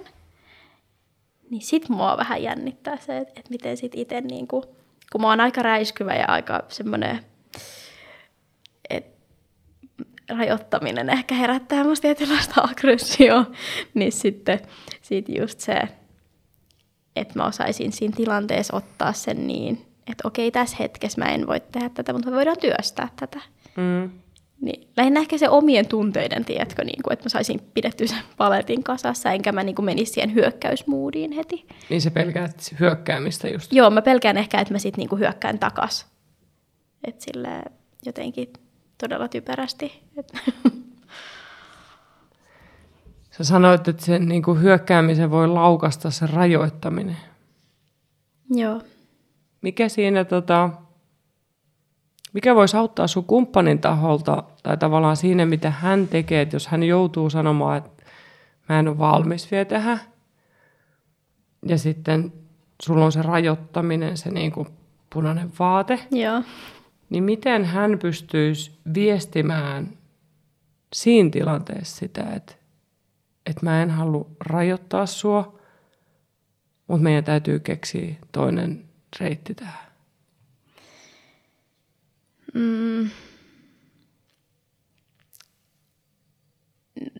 niin sit mua vähän jännittää se, että et miten sit itse niinku, kun mä oon aika räiskyvä ja aika semmoinen, rajoittaminen ehkä herättää musta tietynlaista aggressioa, niin sitten sit just se, että mä osaisin siinä tilanteessa ottaa sen niin, että okei, tässä hetkessä mä en voi tehdä tätä, mutta me voidaan työstää tätä. Mm. Niin, lähinnä ehkä se omien tunteiden, tiedätkö, niin kuin, että mä saisin pidettyä sen paletin kasassa, enkä mä niin kuin menisi siihen hyökkäysmoodiin heti. Niin se pelkäät hyökkäämistä just. Joo, mä pelkään ehkä, että mä sitten niin kuin hyökkään takas. Että sille jotenkin todella typerästi. Sä sanoit, että sen niin kuin hyökkäämisen voi laukasta se rajoittaminen. Joo. Mikä siinä tota, mikä voisi auttaa sun kumppanin taholta tai tavallaan siinä, mitä hän tekee, että jos hän joutuu sanomaan, että mä en ole valmis vielä tähän, ja sitten sulla on se rajoittaminen, se niin kuin punainen vaate, Joo. niin miten hän pystyisi viestimään siinä tilanteessa sitä, että, että mä en halua rajoittaa sua, mutta meidän täytyy keksiä toinen reitti tähän. Mm.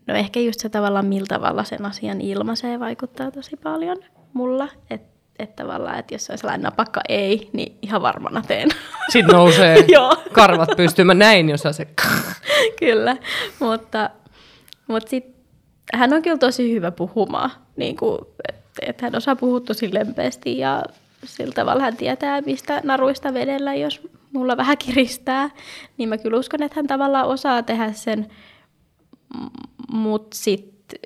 No ehkä just se tavallaan, millä tavalla sen asian ilmaisee vaikuttaa tosi paljon mulla. Että et tavallaan, että jos on sellainen napakka ei, niin ihan varmana teen. Sitten nousee karvat pystymään näin, jos se... kyllä, mutta, mutta sitten hän on kyllä tosi hyvä puhumaan. Niin että et hän osaa puhua tosi lempeästi ja sillä tavalla hän tietää, mistä naruista vedellä, jos mulla vähän kiristää. Niin mä kyllä uskon, että hän tavallaan osaa tehdä sen, mutta sitten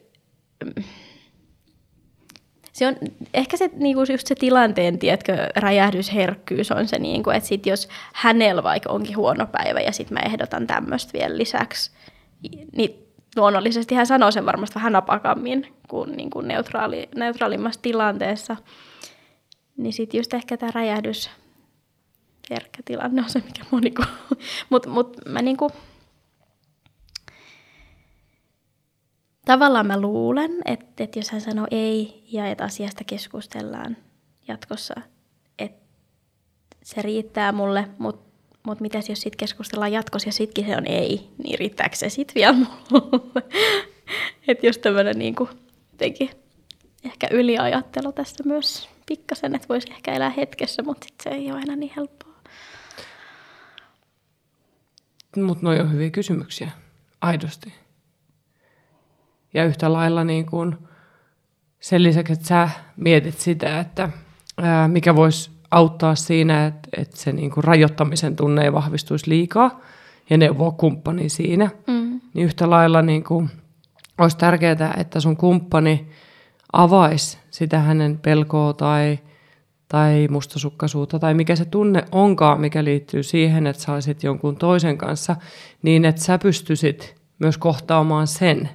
se on ehkä se, niinku just se tilanteen, tiedätkö, räjähdysherkkyys on se, niinku, että sit jos hänellä vaikka onkin huono päivä ja sitten mä ehdotan tämmöistä vielä lisäksi, niin luonnollisesti hän sanoo sen varmasti vähän napakammin kuin, niin kuin neutraali, neutraalimmassa tilanteessa. Niin sitten just ehkä tämä räjähdys, herkkä tilanne on se, mikä moni niinku, Mutta mut mä niinku, tavallaan mä luulen, että, että jos hän sanoo ei ja että asiasta keskustellaan jatkossa, että se riittää mulle, mutta mut mitäs jos sitten keskustellaan jatkossa ja sitkin se on ei, niin riittääkö se sitten vielä mulle? että jos tämmöinen jotenkin ehkä yliajattelu tästä myös pikkasen, että voisi ehkä elää hetkessä, mutta sit se ei ole aina niin helppoa. Mutta ne on hyviä kysymyksiä, aidosti. Ja yhtä lailla niin kuin sen lisäksi, että sä mietit sitä, että ää, mikä voisi auttaa siinä, että, että se niin kuin rajoittamisen tunne ei vahvistuisi liikaa ja neuvoo kumppani siinä, mm. niin yhtä lailla niin kuin olisi tärkeää, että sun kumppani avaisi sitä hänen pelkoa tai, tai mustasukkaisuutta tai mikä se tunne onkaan, mikä liittyy siihen, että sä olisit jonkun toisen kanssa, niin että sä pystyisit myös kohtaamaan sen.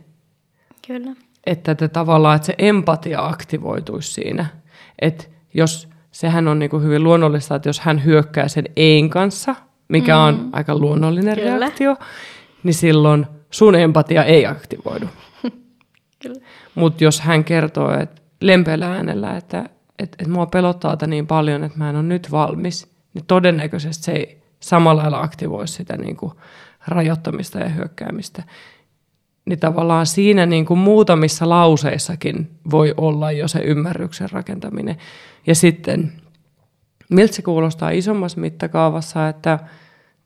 Kyllä. Että te tavallaan, että se empatia aktivoituisi siinä. Että jos sehän on niin kuin hyvin luonnollista, että jos hän hyökkää sen ein kanssa, mikä mm. on aika luonnollinen Kyllä. reaktio, niin silloin sun empatia ei aktivoidu. Mutta jos hän kertoo että lempeällä äänellä, että et, et mua pelottaa niin paljon, että mä en ole nyt valmis, niin todennäköisesti se ei samalla lailla aktivoi sitä niin kuin rajoittamista ja hyökkäämistä. Niin tavallaan siinä niin kuin muutamissa lauseissakin voi olla jo se ymmärryksen rakentaminen. Ja sitten, miltä se kuulostaa isommassa mittakaavassa, että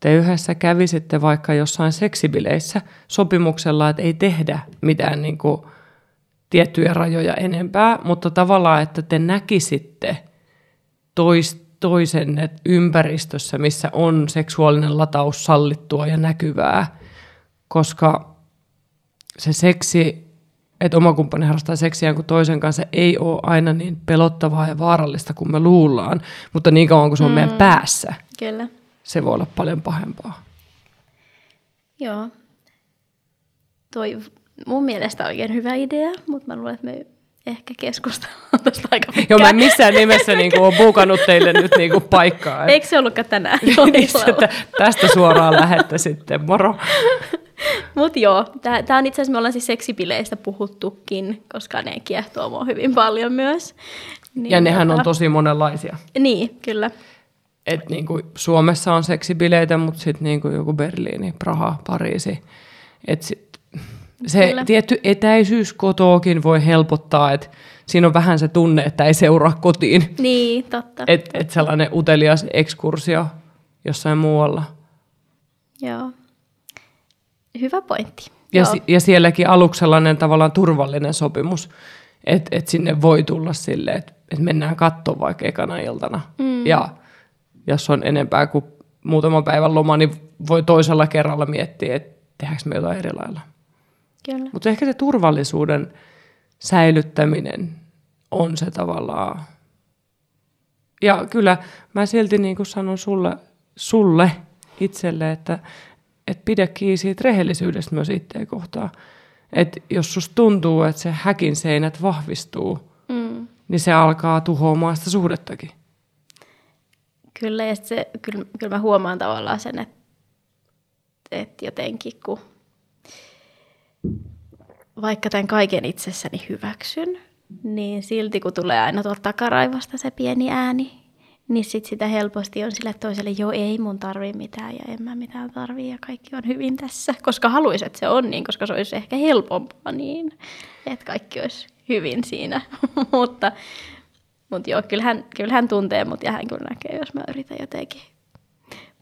te yhdessä kävisitte vaikka jossain seksibileissä sopimuksella, että ei tehdä mitään niin kuin tiettyjä rajoja enempää, mutta tavallaan, että te näkisitte tois, toisen ympäristössä, missä on seksuaalinen lataus sallittua ja näkyvää, koska se seksi, että oma kumppani harrastaa seksiä kuin toisen kanssa, ei ole aina niin pelottavaa ja vaarallista kuin me luullaan, mutta niin kauan kuin se on mm. meidän päässä, Kyllä. se voi olla paljon pahempaa. Joo. Toi mun mielestä oikein hyvä idea, mutta mä luulen, että me ehkä keskustellaan tästä aika pitkään. Joo, mä en missään nimessä niinku ole buukannut teille nyt niinku paikkaa. Eikö se ollutkaan tänään? niin, että tästä suoraan lähette sitten, moro. Mutta joo, tämä on itse asiassa, me ollaan siis seksipileistä puhuttukin, koska ne kiehtoo mua hyvin paljon myös. Niin, ja nehän tota... on tosi monenlaisia. Niin, kyllä. Et niinku Suomessa on seksibileitä, mutta sitten niinku joku Berliini, Praha, Pariisi. Et sit se Kyllä. tietty etäisyys kotoakin voi helpottaa, että siinä on vähän se tunne, että ei seuraa kotiin. Niin, totta. Että et sellainen utelias ekskursio jossain muualla. Joo. Hyvä pointti. Ja, Joo. ja sielläkin aluksi sellainen tavallaan turvallinen sopimus, että et sinne voi tulla silleen, että et mennään katsomaan vaikka ekana iltana. Mm. Ja jos on enempää kuin muutaman päivän loma, niin voi toisella kerralla miettiä, että tehdäänkö me jotain eri lailla. Mutta ehkä se turvallisuuden säilyttäminen on se tavallaan. Ja kyllä mä silti niin kuin sanon sulle, sulle itselle, että, että pidä kiinni siitä rehellisyydestä myös itseä kohtaan. Että jos susta tuntuu, että se häkin seinät vahvistuu, mm. niin se alkaa tuhoamaan sitä suhdettakin. Kyllä, ja se, kyllä, kyllä mä huomaan tavallaan sen, että, että jotenkin kun vaikka tämän kaiken itsessäni hyväksyn, niin silti kun tulee aina tuolta takaraivosta se pieni ääni, niin sit sitä helposti on sille toiselle, joo ei mun tarvii mitään ja en mä mitään tarvii ja kaikki on hyvin tässä. Koska haluaisin, että se on niin, koska se olisi ehkä helpompaa niin, että kaikki olisi hyvin siinä. mutta, mutta joo, kyllähän, kyllähän tuntee mut ja hän kyllä näkee, jos mä yritän jotenkin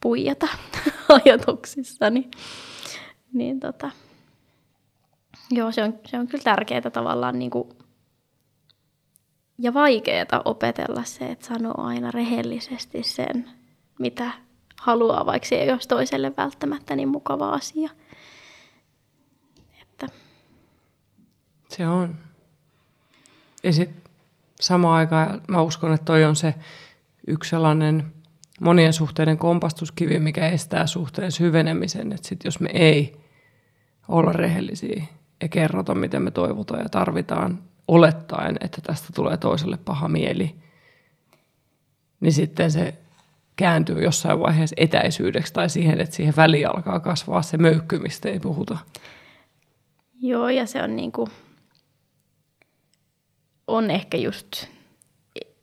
puijata ajatuksissani. Niin tota, Joo, se on, se on kyllä tärkeää tavallaan niin kuin, ja vaikeaa opetella se, että sanoo aina rehellisesti sen, mitä haluaa, vaikka se ei olisi toiselle välttämättä niin mukava asia. Että. Se on. Ja sitten samaan aikaan mä uskon, että toi on se yksi sellainen monien suhteiden kompastuskivi, mikä estää suhteen syvenemisen. Että sit jos me ei olla rehellisiä, ja kerrota, miten me toivotaan ja tarvitaan, olettaen, että tästä tulee toiselle paha mieli, niin sitten se kääntyy jossain vaiheessa etäisyydeksi tai siihen, että siihen väliin alkaa kasvaa se möykky, mistä ei puhuta. Joo, ja se on niin kuin, on ehkä just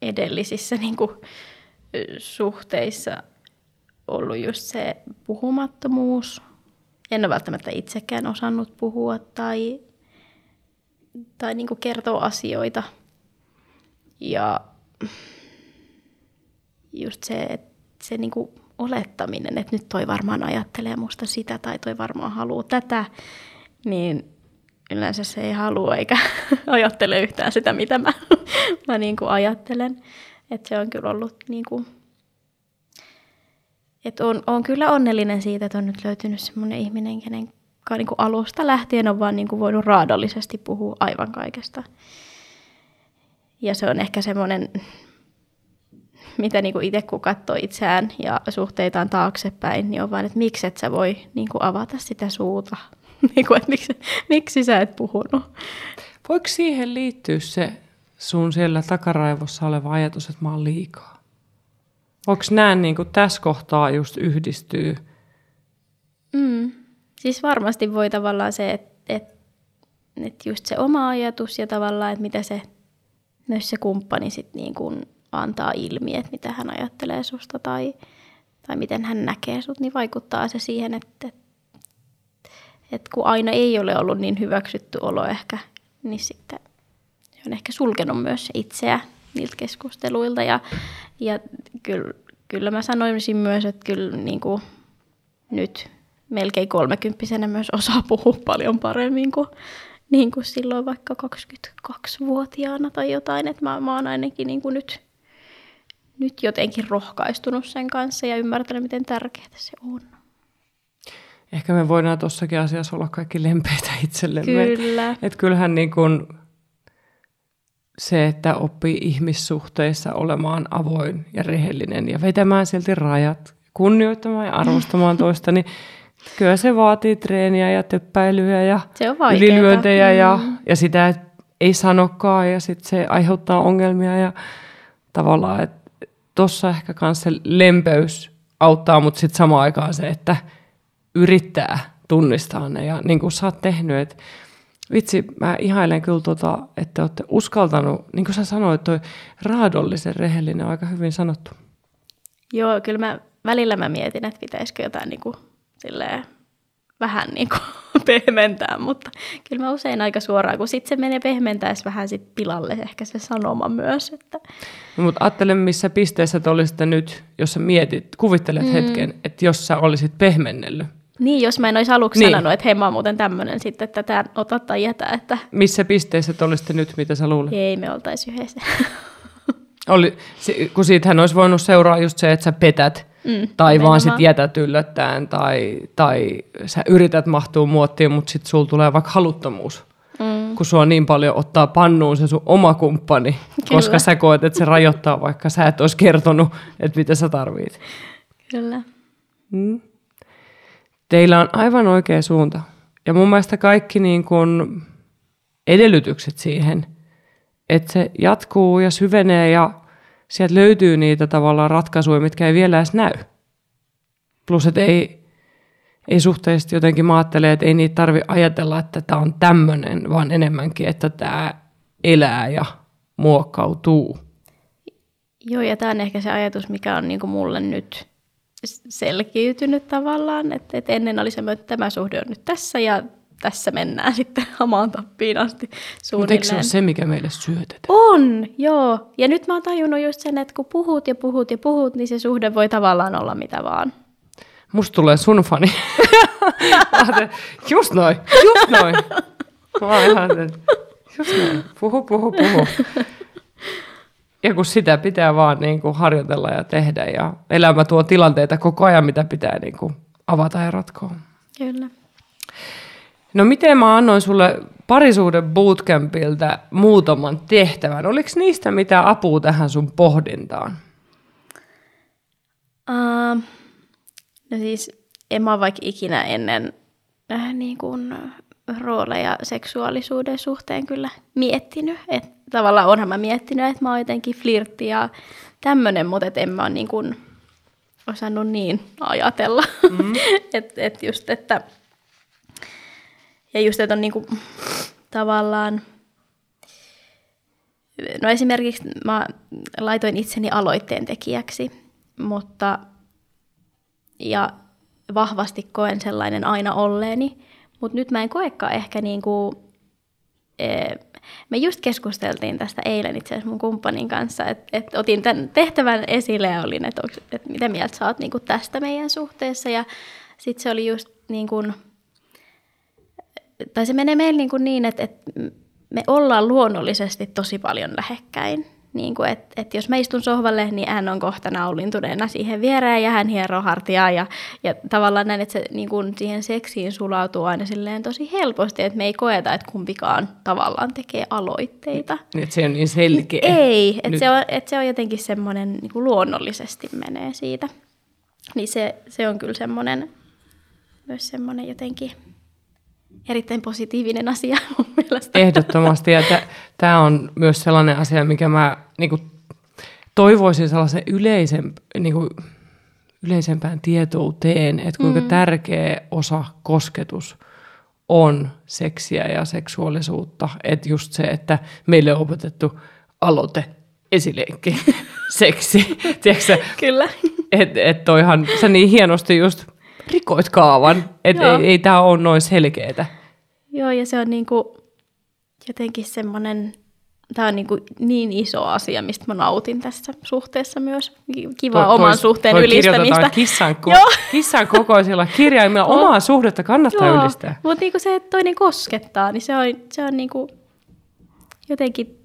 edellisissä niin kuin suhteissa ollut just se puhumattomuus, en ole välttämättä itsekään osannut puhua tai, tai niin kertoa asioita. Ja just se, että se niin olettaminen, että nyt toi varmaan ajattelee musta sitä tai toi varmaan haluaa tätä, niin yleensä se ei halua eikä ajattele yhtään sitä, mitä mä, mä niin ajattelen. Että se on kyllä ollut niin kuin et on, on kyllä onnellinen siitä, että on nyt löytynyt semmoinen ihminen, kenen niin kuin alusta lähtien on vaan niin kuin voinut raadollisesti puhua aivan kaikesta. Ja se on ehkä semmoinen, mitä niin kuin itse kun katsoo itseään ja suhteitaan taaksepäin, niin on vaan, että miksi et sä voi niin kuin avata sitä suuta. niin kuin, että miksi, miksi sä et puhunut. Voiko siihen liittyä se sun siellä takaraivossa oleva ajatus, että mä oon liikaa? Onko nämä niin kuin tässä kohtaa just yhdistyy? Mm. Siis varmasti voi tavallaan se, että et, et just se oma ajatus ja tavallaan, että mitä se myös se kumppani sit niin kuin antaa ilmi, että mitä hän ajattelee susta tai, tai miten hän näkee sut, niin vaikuttaa se siihen, että, että, että kun aina ei ole ollut niin hyväksytty olo ehkä, niin sitten se on ehkä sulkenut myös itseä niiltä keskusteluilta. Ja, ja kyllä, kyllä mä sanoisin myös, että kyllä niin kuin nyt melkein kolmekymppisenä myös osaa puhua paljon paremmin kuin, niin kuin silloin vaikka 22-vuotiaana tai jotain. Että mä, mä oon ainakin niin kuin nyt, nyt jotenkin rohkaistunut sen kanssa ja ymmärtänyt, miten tärkeää se on. Ehkä me voidaan tuossakin asiassa olla kaikki lempeitä itsellemme. Kyllä. Että kyllähän niin kuin se, että oppii ihmissuhteissa olemaan avoin ja rehellinen ja vetämään silti rajat, kunnioittamaan ja arvostamaan toista, niin kyllä se vaatii treeniä ja töppäilyä ja ylilyöntejä mm. ja, ja sitä, että ei sanokaan ja sitten se aiheuttaa ongelmia ja tavallaan, että tuossa ehkä myös se lempeys auttaa, mutta sitten samaan aikaan se, että yrittää tunnistaa ne ja niin kuin sä oot tehnyt, että vitsi, mä ihailen kyllä tota, että olette uskaltanut, niin kuin sä sanoit, toi raadollisen rehellinen on aika hyvin sanottu. Joo, kyllä mä välillä mä mietin, että pitäisikö jotain niin kuin, silleen, vähän niin kuin pehmentää, mutta kyllä mä usein aika suoraan, kun sitten se menee pehmentäessä vähän sit pilalle ehkä se sanoma myös. Että... No, mutta ajattele, missä pisteessä te olisitte nyt, jos sä mietit, kuvittelet mm. hetken, että jos sä olisit pehmennellyt. Niin, jos mä en olisi aluksi niin. sanonut, että hei mä oon muuten tämmöinen sitten, että tämä ota tai jätä. Että... Missä pisteessä te olisitte nyt, mitä sä luulet? Ei me oltaisi yhdessä. Oli, kun siitähän olisi voinut seuraa just se, että sä petät mm, tai vaan sit jätät yllättäen tai, tai sä yrität mahtua muottiin, mutta sitten sulla tulee vaikka haluttomuus. Mm. Kun sua niin paljon ottaa pannuun se sun oma kumppani, Kyllä. koska sä koet, että se rajoittaa, vaikka sä et olisi kertonut, että mitä sä tarvit. Kyllä. Mm. Teillä on aivan oikea suunta. Ja mun mielestä kaikki niin kun edellytykset siihen, että se jatkuu ja syvenee ja sieltä löytyy niitä tavallaan ratkaisuja, mitkä ei vielä edes näy. Plus, että ei, ei suhteellisesti jotenkin mä että ei niitä tarvi ajatella, että tämä on tämmöinen, vaan enemmänkin, että tämä elää ja muokkautuu. Joo, ja tämä on ehkä se ajatus, mikä on niinku mulle nyt selkiytynyt tavallaan, että, että ennen oli semmoinen, että tämä suhde on nyt tässä ja tässä mennään sitten hamaan tappiin asti. Mutta eikö se ole se, mikä meille syötetään? On, joo. Ja nyt mä oon tajunnut just sen, että kun puhut ja puhut ja puhut, niin se suhde voi tavallaan olla mitä vaan. Musta tulee sun fani. just noin, just noin. Mä ihan, just noin. Puhu, puhu, puhu. Ja kun sitä pitää vaan niin kuin harjoitella ja tehdä ja elämä tuo tilanteita koko ajan, mitä pitää niin kuin avata ja ratkoa. Kyllä. No miten mä annoin sulle parisuuden bootcampilta muutaman tehtävän? Oliko niistä mitä apua tähän sun pohdintaan? Uh, no siis en mä vaikka ikinä ennen äh, niin kuin rooleja seksuaalisuuden suhteen kyllä miettinyt. Et tavallaan onhan mä miettinyt, että mä oon jotenkin flirtti ja tämmöinen, mutta et en mä niin kuin osannut niin ajatella. Mm. että et just, että ja just, että on niinku, tavallaan, no esimerkiksi mä laitoin itseni aloitteen tekijäksi, mutta ja vahvasti koen sellainen aina olleeni, mutta nyt mä en koekaan ehkä niinku, e, me just keskusteltiin tästä eilen itse asiassa mun kumppanin kanssa, että et otin tämän tehtävän esille ja olin, että et mitä mieltä sä oot niinku tästä meidän suhteessa ja sitten se oli just niin kuin, tai se menee meillä niin, kuin niin että, että me ollaan luonnollisesti tosi paljon lähekkäin. Niin kuin, että, että jos mä istun sohvalle, niin hän on kohta naulintuneena siihen viereen ja hän hieroo hartiaa. Ja, ja tavallaan näin, että se niin kuin siihen seksiin sulautuu aina silleen tosi helposti, että me ei koeta, että kumpikaan tavallaan tekee aloitteita. Niin, että se on niin selkeä. Ei, että se, on, että se on jotenkin semmoinen niin kuin luonnollisesti menee siitä. Niin se, se on kyllä semmoinen, myös semmoinen jotenkin erittäin positiivinen asia mun mielestä. Ehdottomasti, ja tämä on myös sellainen asia, mikä mä niinku, toivoisin sellaisen yleisen, niinku, yleisempään tietouteen, että kuinka mm. tärkeä osa kosketus on seksiä ja seksuaalisuutta. Että just se, että meille on opetettu aloite, esileikki, seksi. Tiedätkö, Kyllä. Että et toihan, sä niin hienosti just rikoit kaavan, että ei, ei tämä ole noin selkeätä. Joo, ja se on niinku jotenkin semmoinen, tämä on niinku niin iso asia, mistä mä nautin tässä suhteessa myös. Kiva toi, oman toi, suhteen toi ylistämistä. Kissan, ko- kissan kokoisilla kirjaimilla omaa suhdetta kannattaa Joo, ylistää. Mutta niinku se, että toinen koskettaa, niin se on, se on niinku jotenkin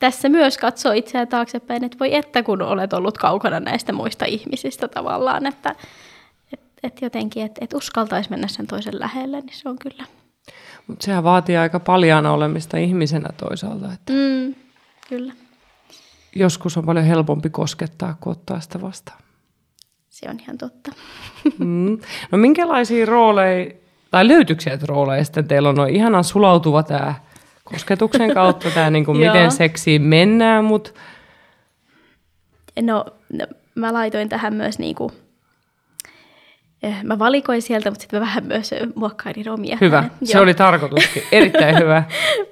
tässä myös katsoo itseään taaksepäin, että voi että kun olet ollut kaukana näistä muista ihmisistä tavallaan, että että jotenkin, että et uskaltaisi mennä sen toisen lähelle, niin se on kyllä. Mutta sehän vaatii aika paljon olemista ihmisenä toisaalta. Että mm, kyllä. Joskus on paljon helpompi koskettaa kuin ottaa sitä vastaan. Se on ihan totta. mm. No minkälaisia rooleja, tai löytyykö sieltä rooleja sitten teillä on noin ihanan sulautuva tämä kosketuksen kautta tämä, niin kuin, Joo. miten seksiin mennään, mutta No, no mä laitoin tähän myös niinku, mä valikoin sieltä, mutta sitten mä vähän myös muokkailin omia. hyvä. Se Joo. oli tarkoituskin. Erittäin hyvä.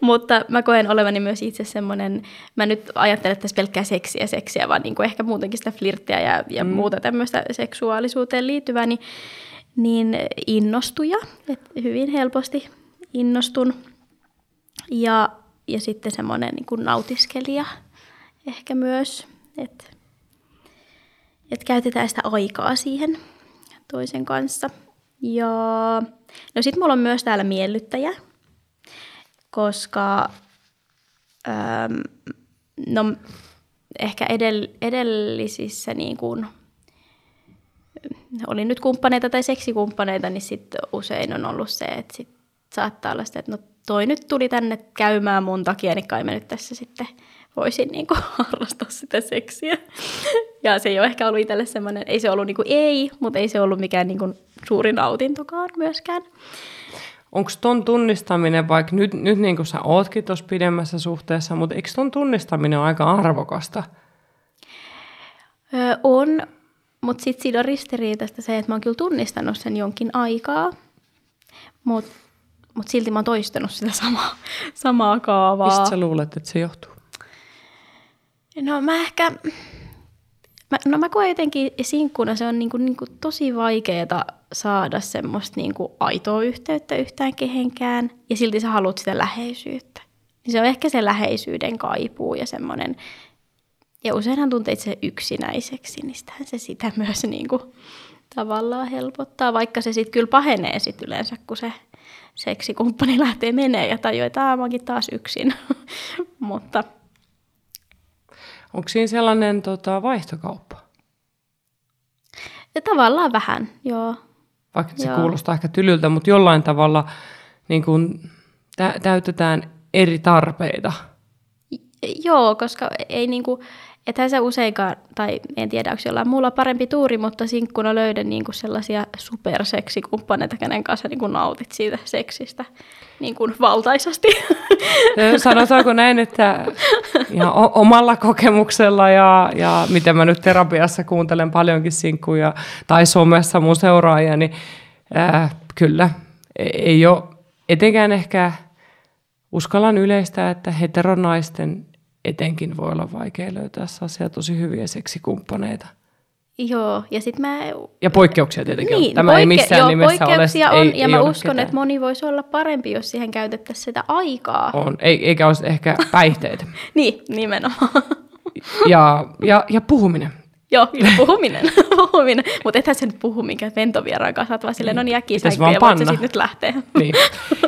Mutta mä koen olevani myös itse semmoinen, mä nyt ajattelen, että tässä pelkkää seksiä seksiä, vaan niin kuin ehkä muutenkin sitä flirttiä ja, ja mm. muuta tämmöistä seksuaalisuuteen liittyvää, niin, niin innostuja, että hyvin helposti innostun. Ja, ja sitten semmoinen niin kuin nautiskelija ehkä myös, että että käytetään sitä aikaa siihen toisen kanssa. Ja no sitten mulla on myös täällä miellyttäjä, koska äm, no, ehkä edell, edellisissä niin kuin, oli nyt kumppaneita tai seksikumppaneita, niin sit usein on ollut se, että sit saattaa olla sitä, että no toi nyt tuli tänne käymään mun takia, niin kai mä nyt tässä sitten voisin niin kuin harrastaa sitä seksiä. Ja se ei ole ehkä ollut itselle semmoinen, ei se ollut niin kuin ei, mutta ei se ollut mikään niin kuin suuri nautintokaan myöskään. Onko ton tunnistaminen, vaikka nyt, nyt niin kuin sä ootkin tuossa pidemmässä suhteessa, mutta eikö ton tunnistaminen ole aika arvokasta? Öö, on, mutta sitten siinä on ristiriitaista se, että mä oon kyllä tunnistanut sen jonkin aikaa, mutta mut silti mä oon toistanut sitä samaa, samaa kaavaa. Mistä sä luulet, että se johtuu? No mä ehkä, mä, no mä koen jotenkin sinkkuna, se on niinku, niinku tosi vaikeaa saada semmoista niinku aitoa yhteyttä yhtään kehenkään, ja silti sä haluat sitä läheisyyttä. Niin se on ehkä se läheisyyden kaipuu ja semmoinen, ja useinhan tuntee itse yksinäiseksi, niin sitähän se sitä myös niinku tavallaan helpottaa, vaikka se sitten kyllä pahenee sit yleensä, kun se seksikumppani lähtee menee ja tajuaa, että "Aa, mä taas yksin. Mutta Onko siinä sellainen tota, vaihtokauppa? Ja tavallaan vähän, joo. Vaikka se Joo. kuulostaa ehkä tylyltä, mutta jollain tavalla niin kun, tä- täytetään eri tarpeita. Joo, koska ei niinku, ethän sä useinkaan, tai en tiedä, onko jollain muulla parempi tuuri, mutta sinkkuna löydä niinku sellaisia superseksikumppaneita, kenen kanssa niinku nautit siitä seksistä niinku valtaisasti. Ö, Sanotaanko näin, että ihan o- omalla kokemuksella ja, ja mitä mä nyt terapiassa kuuntelen paljonkin sinkkuja tai somessa mun seuraajia, niin äh, kyllä e- ei ole etenkään ehkä uskallan yleistää, että heteronaisten etenkin voi olla vaikea löytää sellaisia tosi hyviä seksikumppaneita. joo, ja sitten mä... Ja poikkeuksia tietenkin on. Niin, Tämä ei poikke- missään joo, nimessä ole. poikkeuksia on, ei, ja ei mä ole uskon, ketään. että moni voisi olla parempi, jos siihen käytettäisiin sitä aikaa. On, ei, eikä olisi ehkä päihteitä. Niin, nimenomaan. Ja, ja, ja puhuminen. Joo, ja puhuminen. puhuminen. Mutta ethän se nyt puhu minkään ventovieraan kanssa, vaan silleen, no niin äkkiä vaan ja voit panna. sitten nyt lähteä. Niin.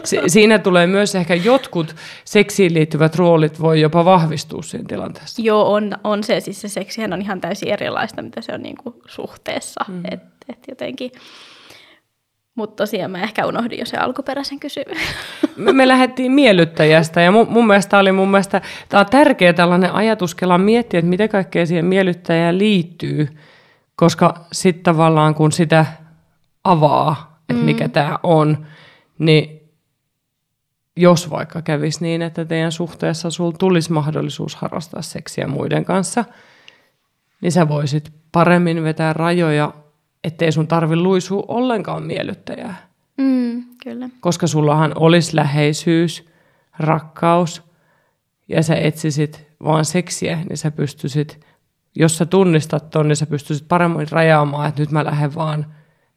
Si- siinä tulee myös ehkä jotkut seksiin liittyvät roolit voi jopa vahvistua siinä tilanteessa. Joo, on, on se. Siis se seksihän on ihan täysin erilaista, mitä se on niinku suhteessa. Mm. Et, et jotenkin. Mutta tosiaan mä ehkä unohdin jo se alkuperäisen kysymyksen. Me, me lähdettiin miellyttäjästä ja mun, mun mielestä oli mun mielestä, tämä on tärkeä tällainen ajatuskela miettiä, että mitä kaikkea siihen miellyttäjään liittyy, koska sitten tavallaan kun sitä avaa, että mm. mikä tämä on, niin jos vaikka kävisi niin, että teidän suhteessa sulla tulisi mahdollisuus harrastaa seksiä muiden kanssa, niin sä voisit paremmin vetää rajoja, ettei sun tarvi luisua ollenkaan miellyttäjää. Mm, kyllä. Koska sullahan olisi läheisyys, rakkaus ja sä etsisit vaan seksiä, niin sä pystyisit, jos sä tunnistat ton, niin sä pystyisit paremmin rajaamaan, että nyt mä lähden vaan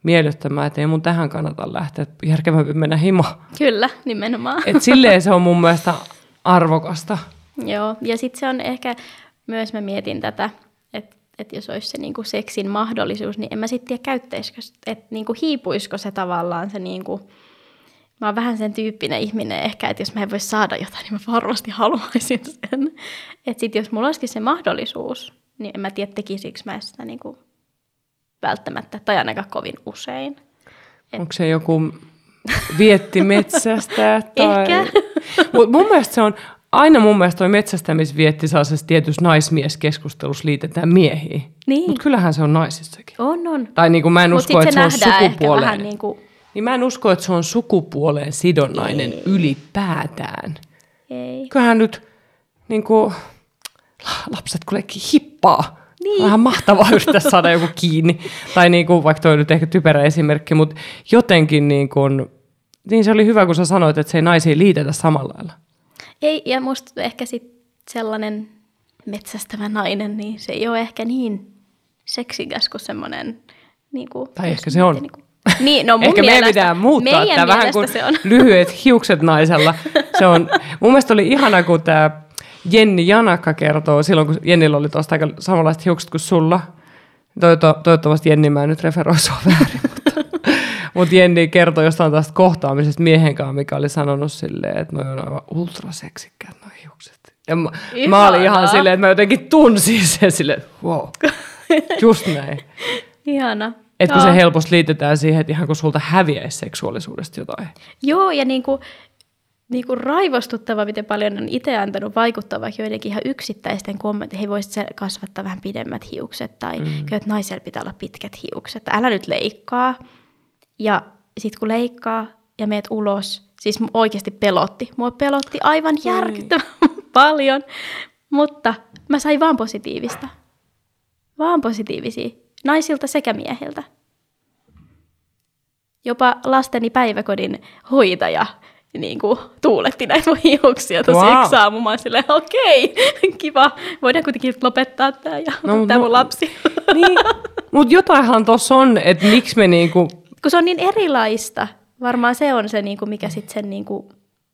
miellyttämään, että ei mun tähän kannata lähteä, että järkevämpi mennä himaan. Kyllä, nimenomaan. Et silleen se on mun mielestä arvokasta. Joo, ja sitten se on ehkä, myös mä mietin tätä, että et jos olisi se niinku seksin mahdollisuus, niin en mä sitten tiedä käyttäisikö, että niinku hiipuisiko se tavallaan se niinku, mä oon vähän sen tyyppinen ihminen ehkä, että jos mä en voi saada jotain, niin mä varmasti haluaisin sen. Että sitten jos mulla olisikin se mahdollisuus, niin en mä tiedä tekisikö mä sitä niinku välttämättä, tai ainakaan kovin usein. Onko se joku vietti metsästä? Tai... Ehkä. Mut mun mielestä se on, aina mun mielestä toi metsästämisvietti sellaisessa tietyssä naismieskeskustelussa liitetään miehiin. Niin. Mutta kyllähän se on naisissakin. On, on. Tai niin kuin mä en Mut usko, että se on nähdään ehkä sukupuoleen. vähän niin kuin, Niin mä en usko, että se on sukupuoleen sidonnainen ylipäätään. Ei. Kyllähän nyt niin kuin, lapset kun leikki hippaa. Niin. Vähän mahtavaa yrittää saada joku kiinni. Tai niin kuin, vaikka toi nyt ehkä typerä esimerkki, mutta jotenkin niin kuin, niin se oli hyvä, kun sä sanoit, että se ei naisiin liitetä samalla lailla. Ei, ja musta ehkä sit sellainen metsästävä nainen, niin se ei ole ehkä niin seksikäs kuin semmoinen... Niin kuin, Tai ehkä se on. Niin, kuin, niin, no mun Ehkä meidän pitää muuttaa meidän tämä vähän kuin lyhyet hiukset naisella. Se on, mun mielestä oli ihana, kun tämä Jenni Janakka kertoo, silloin kun Jennillä oli tuosta aika samanlaiset hiukset kuin sulla. Toivotto, toivottavasti Jenni mä en nyt referoi sua väärin, mutta, mutta Jenni kertoi jostain tästä kohtaamisesta miehen kanssa, mikä oli sanonut silleen, että noi on aivan ultraseksikkäät noi hiukset. Ja mä, mä olin ihan silleen, että mä jotenkin tunsin sen silleen, että wow, just näin. Ihana. Että kun se helposti liitetään siihen, että ihan kun sulta häviäisi seksuaalisuudesta jotain. Joo, ja niin kuin, niin kuin raivostuttava, miten paljon on itse antanut vaikuttaa vaikka joidenkin ihan yksittäisten kommentteihin. Hei, voisit kasvattaa vähän pidemmät hiukset, tai mm. että naisella pitää olla pitkät hiukset. Älä nyt leikkaa. Ja sitten kun leikkaa ja meet ulos, siis oikeasti pelotti. Mua pelotti aivan järkyttävän paljon, mutta mä sain vaan positiivista. Vaan positiivisia. Naisilta sekä miehiltä. Jopa lasteni päiväkodin hoitaja niin kuin, tuuletti näitä mun hiuksia tosi Wow. wow. yksi aamu. Mä silleen, okei, kiva. Voidaan kuitenkin lopettaa tämä ja No, no, tämä no- mun lapsi. Niin, mutta jotainhan tuossa on, että miksi me niinku, Kun se on niin erilaista, varmaan se on se, niin kuin, mikä sitten sen niin kuin,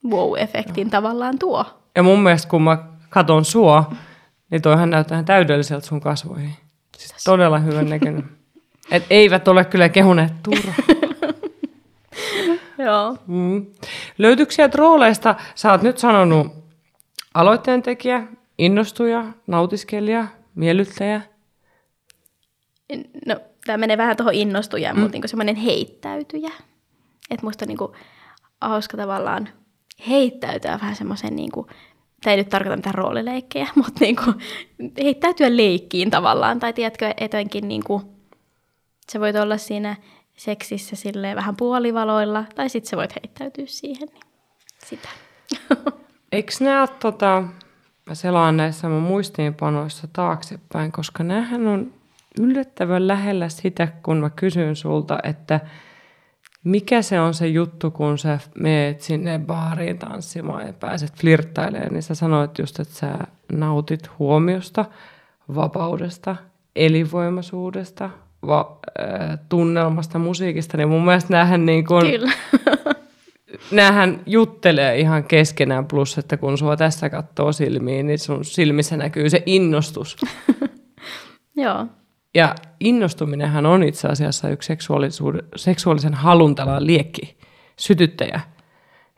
wow-efektin tavallaan tuo. ja mun mielestä kun mä katon sua, niin toihan näyttää ihan täydelliseltä sun kasvoihin. Siis todella hyvän näköinen. Et eivät ole kyllä kehuneet turhaa. Joo. Mm. Löytyykö sieltä rooleista, sä oot nyt sanonut aloitteen tekijä, innostuja, nautiskelija, miellyttäjä. No, tämä menee vähän tuohon innostujaan, mm. mutta niinku semmoinen heittäytyjä. Että musta on niinku hauska tavallaan heittäytyä vähän semmoisen, niinku, tämä ei nyt tarkoita mitään roolileikkejä, mutta niinku, heittäytyä leikkiin tavallaan. Tai tiedätkö, etenkin niinku, sä voit olla siinä seksissä silleen vähän puolivaloilla, tai sitten sä voit heittäytyä siihen, niin sitä. Eikö nämä tota, mä selaan näissä mun muistiinpanoissa taaksepäin, koska näähän on yllättävän lähellä sitä, kun mä kysyn sulta, että mikä se on se juttu, kun sä meet sinne baariin tanssimaan ja pääset flirttailemaan, niin sä sanoit just, että sä nautit huomiosta, vapaudesta, elinvoimaisuudesta, va- äh, tunnelmasta, musiikista, niin mun mielestä näähän niin kuin, Kyllä. näähän juttelee ihan keskenään, plus että kun sua tässä katsoo silmiin, niin sun silmissä näkyy se innostus. Joo. Ja innostuminenhan on itse asiassa yksi seksuaalisen haluntalan liekki, sytyttäjä.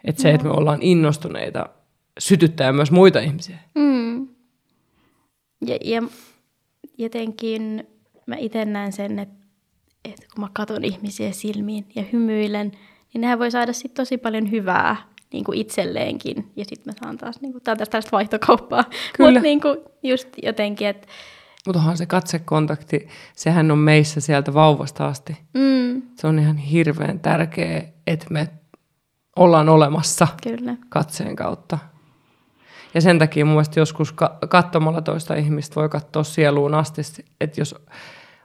Että se, että me ollaan innostuneita, sytyttää myös muita ihmisiä. Mm. Ja, ja jotenkin mä itse näen sen, että, että kun mä katson ihmisiä silmiin ja hymyilen, niin nehän voi saada sit tosi paljon hyvää niin kuin itselleenkin. Ja sitten mä saan taas, niin kuin, tää on tästä tällaista vaihtokauppaa. Mutta niin kuin just jotenkin, että Mutta onhan se katsekontakti, sehän on meissä sieltä vauvasta asti. mm, Se on ihan hirveän tärkeä, että me ollaan olemassa kyllä. katseen kautta. Ja sen takia mun mielestä joskus ka- katsomalla toista ihmistä voi katsoa sieluun asti, että jos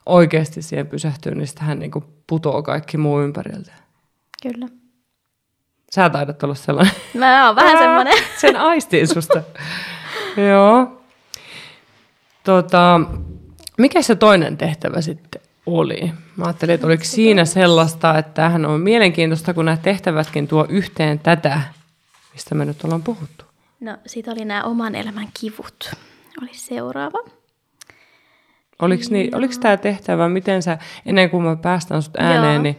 oikeasti siihen pysähtyy, niin sitten hän niin putoo kaikki muu ympäriltä. Kyllä. Sä taidat olla sellainen. Mä oon vähän semmoinen. Sen aistiin susta. Joo. Tota, mikä se toinen tehtävä sitten oli? Mä ajattelin, että oliko siinä sellaista, että tämähän on mielenkiintoista, kun nämä tehtävätkin tuo yhteen tätä, mistä me nyt ollaan puhuttu. No, sit oli nämä oman elämän kivut. Oli seuraava. Oliko, niin, oliko tämä tehtävä, miten sä, ennen kuin mä päästän sut ääneen, Joo. niin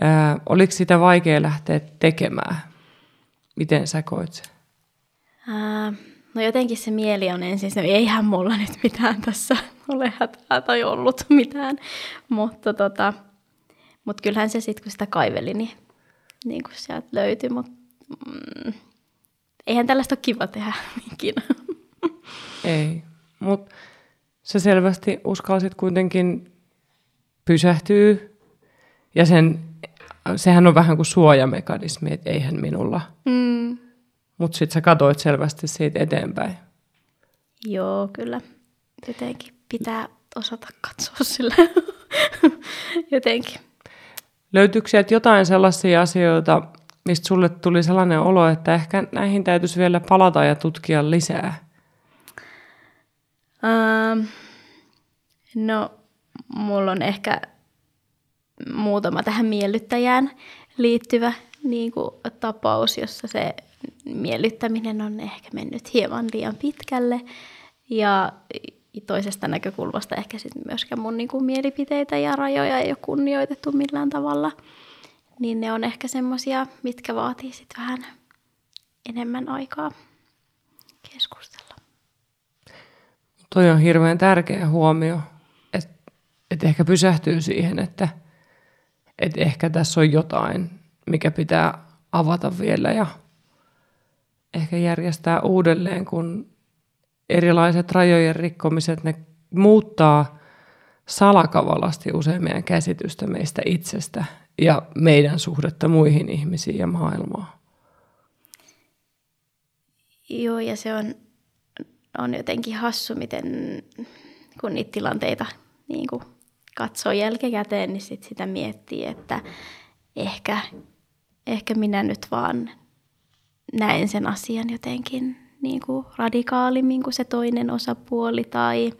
ää, oliko sitä vaikea lähteä tekemään? Miten sä koit sen? Ää, no jotenkin se mieli on ensin, se, eihän mulla nyt mitään tässä ole hätää tai ollut mitään. Mutta tota, mut kyllähän se sitten, kun sitä kaiveli, niin, niin kuin sieltä löytyi. Mutta mm, eihän tällaista ole kiva tehdä ikinä. Ei, mutta sä selvästi uskalsit kuitenkin pysähtyä. Ja sen, sehän on vähän kuin suojamekanismi, että eihän minulla. Mm, Mutta sitten sä katoit selvästi siitä eteenpäin. Joo, kyllä. Jotenkin pitää osata katsoa sillä jotenkin. Löytyykö sieltä jotain sellaisia asioita, mistä sulle tuli sellainen olo, että ehkä näihin täytyisi vielä palata ja tutkia lisää? Ähm, no, mulla on ehkä muutama tähän miellyttäjään liittyvä niin kuin, tapaus, jossa se miellyttäminen on ehkä mennyt hieman liian pitkälle. Ja toisesta näkökulmasta ehkä sitten myöskään mun niin kuin, mielipiteitä ja rajoja ei ole kunnioitettu millään tavalla. Niin ne on ehkä semmoisia, mitkä vaatii sitten vähän enemmän aikaa keskustella. Toi on hirveän tärkeä huomio, että et ehkä pysähtyy siihen, että et ehkä tässä on jotain, mikä pitää avata vielä ja ehkä järjestää uudelleen, kun erilaiset rajojen rikkomiset, ne muuttaa salakavalasti usein meidän käsitystä meistä itsestä ja meidän suhdetta muihin ihmisiin ja maailmaan. Joo, ja se on, on jotenkin hassu, miten kun niitä tilanteita niin kuin katsoo jälkikäteen, niin sit sitä miettii, että ehkä, ehkä minä nyt vaan näen sen asian jotenkin niin kuin radikaalimmin kuin se toinen osapuoli tai,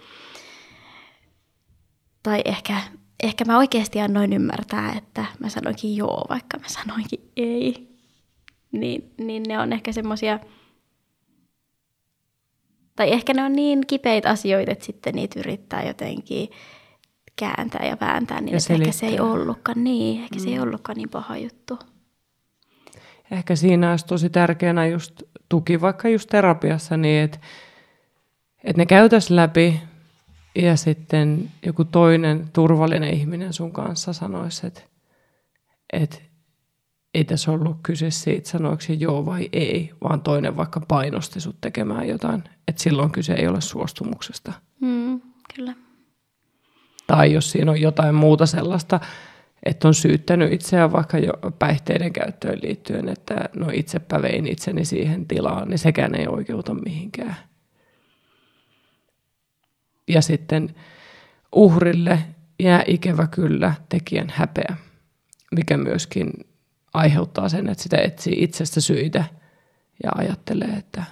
tai ehkä, ehkä mä oikeasti annoin ymmärtää, että mä sanoinkin joo, vaikka mä sanoinkin ei. Niin, niin ne on ehkä semmoisia, tai ehkä ne on niin kipeitä asioita, että sitten niitä yrittää jotenkin kääntää ja vääntää, niin ja ehkä se ei ollutkaan niin, ehkä mm. se ei mm. ollutkaan niin paha juttu. Ehkä siinä olisi tosi tärkeänä just tuki vaikka just terapiassa niin, että, että ne käytäisiin läpi ja sitten joku toinen turvallinen ihminen sun kanssa sanoisi, että, että ei tässä ollut kyse siitä, sanoiko joo vai ei, vaan toinen vaikka painosti sut tekemään jotain. Että silloin kyse ei ole suostumuksesta. Mm, kyllä. Tai jos siinä on jotain muuta sellaista, että on syyttänyt itseään vaikka jo päihteiden käyttöön liittyen, että no itsepä vein itseni siihen tilaan, niin sekään ei oikeuta mihinkään. Ja sitten uhrille jää ikävä kyllä tekijän häpeä, mikä myöskin aiheuttaa sen, että sitä etsii itsestä syitä ja ajattelee, että,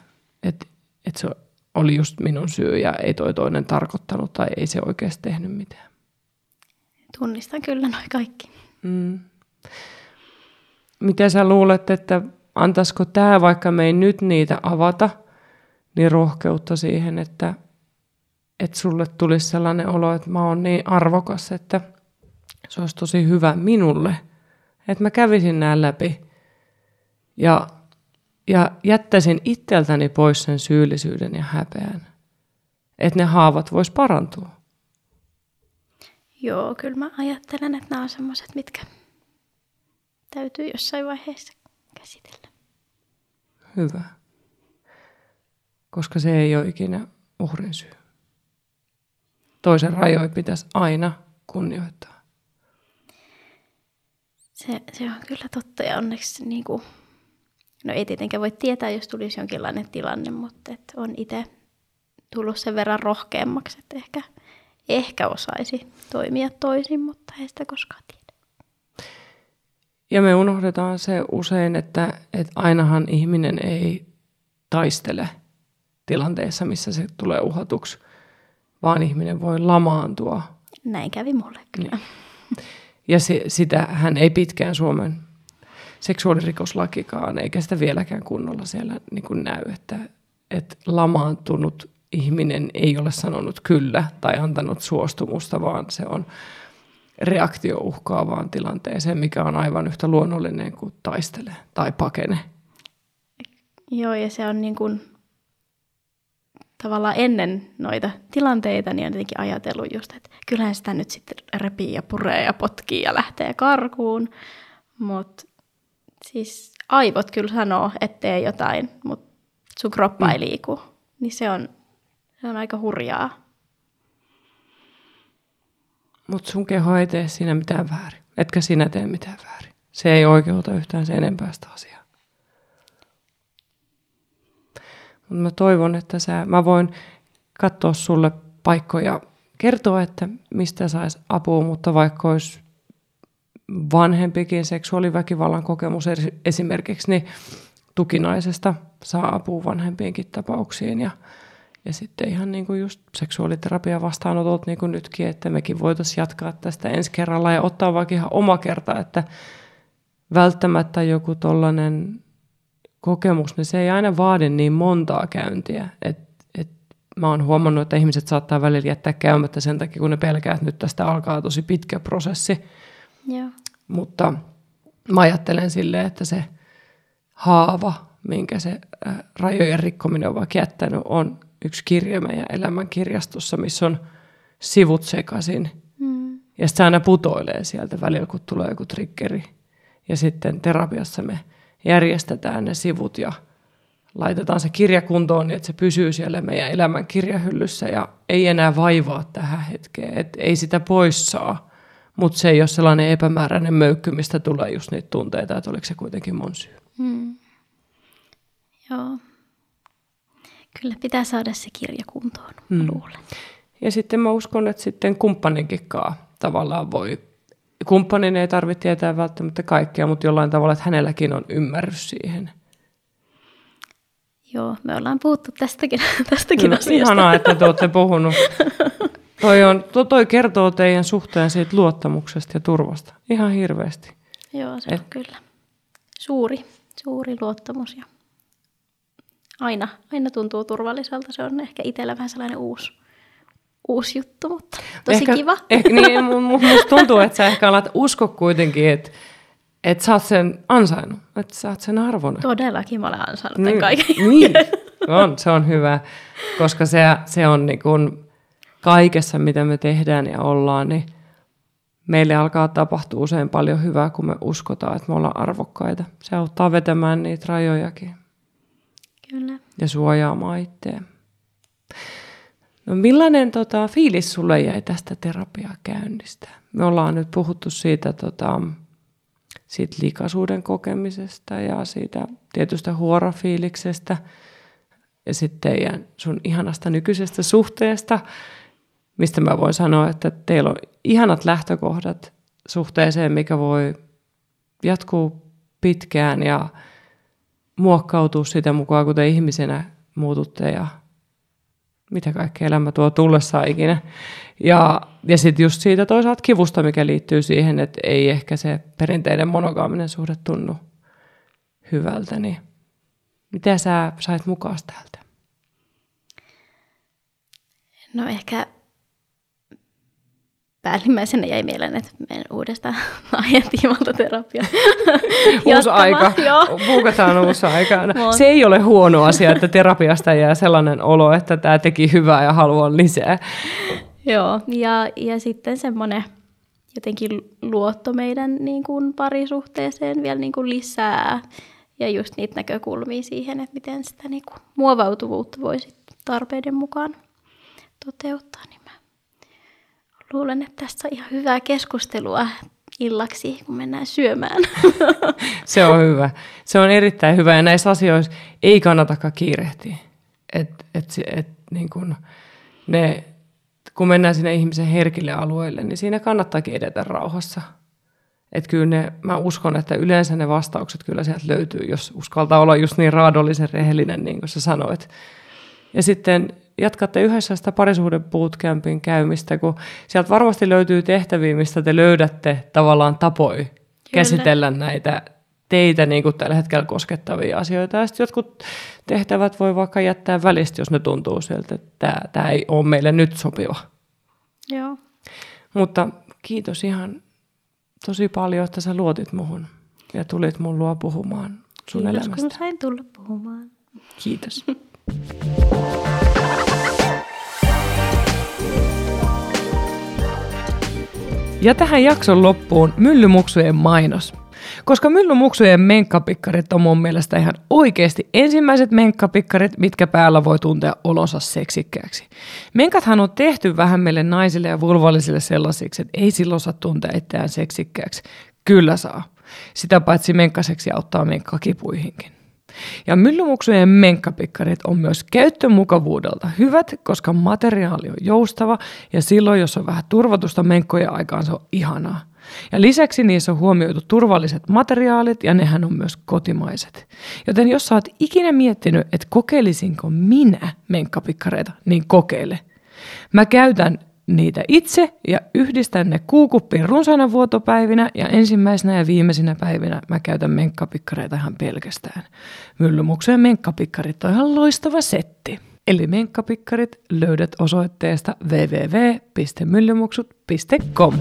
että, että se oli just minun syy ja ei toi toinen tarkoittanut tai ei se oikeasti tehnyt mitään. Tunnistan kyllä noin kaikki. Mm. Mitä sä luulet, että antaisiko tämä, vaikka me ei nyt niitä avata, niin rohkeutta siihen, että, että sulle tulisi sellainen olo, että mä oon niin arvokas, että se olisi tosi hyvä minulle, että mä kävisin nämä läpi ja, ja jättäisin itseltäni pois sen syyllisyyden ja häpeän, että ne haavat vois parantua. Joo, kyllä mä ajattelen, että nämä on semmoiset, mitkä täytyy jossain vaiheessa käsitellä. Hyvä. Koska se ei ole ikinä uhrin syy. Toisen rajoja pitäisi aina kunnioittaa. Se, se on kyllä totta ja onneksi niin kuin, no ei tietenkään voi tietää, jos tulisi jonkinlainen tilanne, mutta et on itse tullut sen verran rohkeammaksi, että ehkä – ehkä osaisi toimia toisin, mutta ei sitä koskaan tiedä. Ja me unohdetaan se usein, että, että ainahan ihminen ei taistele tilanteessa, missä se tulee uhatuksi, vaan ihminen voi lamaantua. Näin kävi mulle kyllä. Niin. Ja se, sitä hän ei pitkään Suomen seksuaalirikoslakikaan, eikä sitä vieläkään kunnolla siellä niin kuin näy, että, että lamaantunut ihminen ei ole sanonut kyllä tai antanut suostumusta, vaan se on reaktio uhkaavaan tilanteeseen, mikä on aivan yhtä luonnollinen kuin taistele tai pakene. Joo, ja se on niin kuin, tavallaan ennen noita tilanteita, niin on jotenkin ajatellut just, että kyllähän sitä nyt sitten repii ja puree ja potkii ja lähtee karkuun, mutta siis aivot kyllä sanoo, ettei jotain, mutta sun kroppa mm. ei liiku. Niin se on se on aika hurjaa. Mutta sun keho ei tee siinä mitään väärin. Etkä sinä tee mitään väärin. Se ei oikeuta yhtään sen enempää sitä asiaa. Mutta mä toivon, että sä, mä voin katsoa sulle paikkoja, kertoa, että mistä saisi apua, mutta vaikka olisi vanhempikin seksuaaliväkivallan kokemus esimerkiksi, niin tukinaisesta saa apua vanhempienkin tapauksiin ja, ja sitten ihan niin kuin just seksuaaliterapia vastaanotot niin kuin nytkin, että mekin voitaisiin jatkaa tästä ensi kerralla ja ottaa vaikka ihan oma kerta, että välttämättä joku tollainen kokemus, niin se ei aina vaadi niin montaa käyntiä. Et, et mä oon huomannut, että ihmiset saattaa välillä jättää käymättä sen takia, kun ne pelkää, että nyt tästä alkaa tosi pitkä prosessi. Joo. Mutta mä ajattelen silleen, että se haava, minkä se rajojen rikkominen on vaikka jättänyt, on yksi kirja meidän elämän kirjastossa, missä on sivut sekaisin. Mm. Ja sitten se aina putoilee sieltä välillä, kun tulee joku triggeri. Ja sitten terapiassa me järjestetään ne sivut ja laitetaan se kirja kuntoon niin, että se pysyy siellä meidän elämän kirjahyllyssä ja ei enää vaivaa tähän hetkeen. Et ei sitä pois saa, mutta se ei ole sellainen epämääräinen möykky, mistä tulee just niitä tunteita, että oliko se kuitenkin mun syy. Hmm. Joo. Kyllä pitää saada se kirja kuntoon, hmm. luulen. Ja sitten mä uskon, että sitten kumppaninkin tavallaan voi kumppanin ei tarvitse tietää välttämättä kaikkea, mutta jollain tavalla, että hänelläkin on ymmärrys siihen. Joo, me ollaan puhuttu tästäkin, tästäkin no, asiasta. Ihanaa, että te olette puhunut. Toi, on, to, toi kertoo teidän suhteen siitä luottamuksesta ja turvasta. Ihan hirveästi. Joo, se Et, on kyllä. Suuri, suuri luottamus. Ja aina, aina tuntuu turvalliselta. Se on ehkä itsellä vähän sellainen uusi uusi juttu, mutta tosi ehkä, kiva. Ehkä, niin, musta tuntuu, että sä ehkä alat usko kuitenkin, että että sä oot sen ansainnut, että sä oot sen arvon. Todellakin mä olen ansainnut niin, kaiken. Niin, on, se on hyvä, koska se, se on niin kuin kaikessa, mitä me tehdään ja ollaan, niin meille alkaa tapahtua usein paljon hyvää, kun me uskotaan, että me ollaan arvokkaita. Se auttaa vetämään niitä rajojakin. Kyllä. Ja suojaamaan itseään. No millainen tota, fiilis sulle jäi tästä terapiakäynnistä? Me ollaan nyt puhuttu siitä, tota, siitä likaisuuden kokemisesta ja siitä tietystä huorofiiliksestä ja sitten teidän sun ihanasta nykyisestä suhteesta, mistä mä voin sanoa, että teillä on ihanat lähtökohdat suhteeseen, mikä voi jatkuu pitkään ja muokkautua sitä mukaan, kun te ihmisenä muututte ja mitä kaikkea elämä tuo tullessaan ikinä. Ja, ja sitten just siitä toisaalta kivusta, mikä liittyy siihen, että ei ehkä se perinteinen monogaaminen suhde tunnu hyvältä, niin mitä sä sait mukaan täältä? No ehkä päällimmäisenä jäi mieleen, että menen uudestaan aiheen terapia. uusi aika. Puukataan uusi aika. Se ei ole huono asia, että terapiasta jää sellainen olo, että tämä teki hyvää ja haluan lisää. Joo, ja, ja sitten semmoinen jotenkin luotto meidän niin kuin parisuhteeseen vielä niin kuin lisää. Ja just niitä näkökulmia siihen, että miten sitä niin kuin muovautuvuutta voisi tarpeiden mukaan toteuttaa. Niin luulen, että tässä on ihan hyvää keskustelua illaksi, kun mennään syömään. Se on hyvä. Se on erittäin hyvä ja näissä asioissa ei kannatakaan kiirehtiä. Et, et, et, niin kun ne, kun mennään sinne ihmisen herkille alueille, niin siinä kannattaakin edetä rauhassa. Et kyllä ne, mä uskon, että yleensä ne vastaukset kyllä sieltä löytyy, jos uskaltaa olla just niin raadollisen rehellinen, niin kuin sä sanoit. Ja sitten jatkatte yhdessä sitä parisuuden bootcampin käymistä, kun sieltä varmasti löytyy tehtäviä, mistä te löydätte tavallaan tapoja Kyllä. käsitellä näitä teitä niin kuin tällä hetkellä koskettavia asioita. Ja sitten jotkut tehtävät voi vaikka jättää välistä, jos ne tuntuu sieltä, että tämä, ei ole meille nyt sopiva. Joo. Mutta kiitos ihan tosi paljon, että sä luotit muhun ja tulit mun luo puhumaan sun kiitos, elämästä. kun sain tulla puhumaan. Kiitos. Ja tähän jakson loppuun myllymuksujen mainos. Koska myllymuksujen menkkapikkarit on mun mielestä ihan oikeasti ensimmäiset menkkapikkarit, mitkä päällä voi tuntea olonsa seksikkääksi. Menkathan on tehty vähän meille naisille ja vulvallisille sellaisiksi, että ei silloin saa tuntea itseään seksikkääksi. Kyllä saa. Sitä paitsi menkkaseksi auttaa menkkakipuihinkin. Ja myllymuksujen menkkapikkarit on myös käyttömukavuudelta hyvät, koska materiaali on joustava ja silloin, jos on vähän turvatusta menkkojen aikaan, se on ihanaa. Ja lisäksi niissä on huomioitu turvalliset materiaalit ja nehän on myös kotimaiset. Joten jos sä oot ikinä miettinyt, että kokeilisinko minä menkkapikkareita, niin kokeile. Mä käytän niitä itse ja yhdistän ne kuukuppiin runsaina vuotopäivinä ja ensimmäisenä ja viimeisinä päivinä mä käytän menkkapikkareita ihan pelkästään. Myllymuksujen menkkapikkarit on ihan loistava setti. Eli menkkapikkarit löydät osoitteesta www.myllymuksut.com.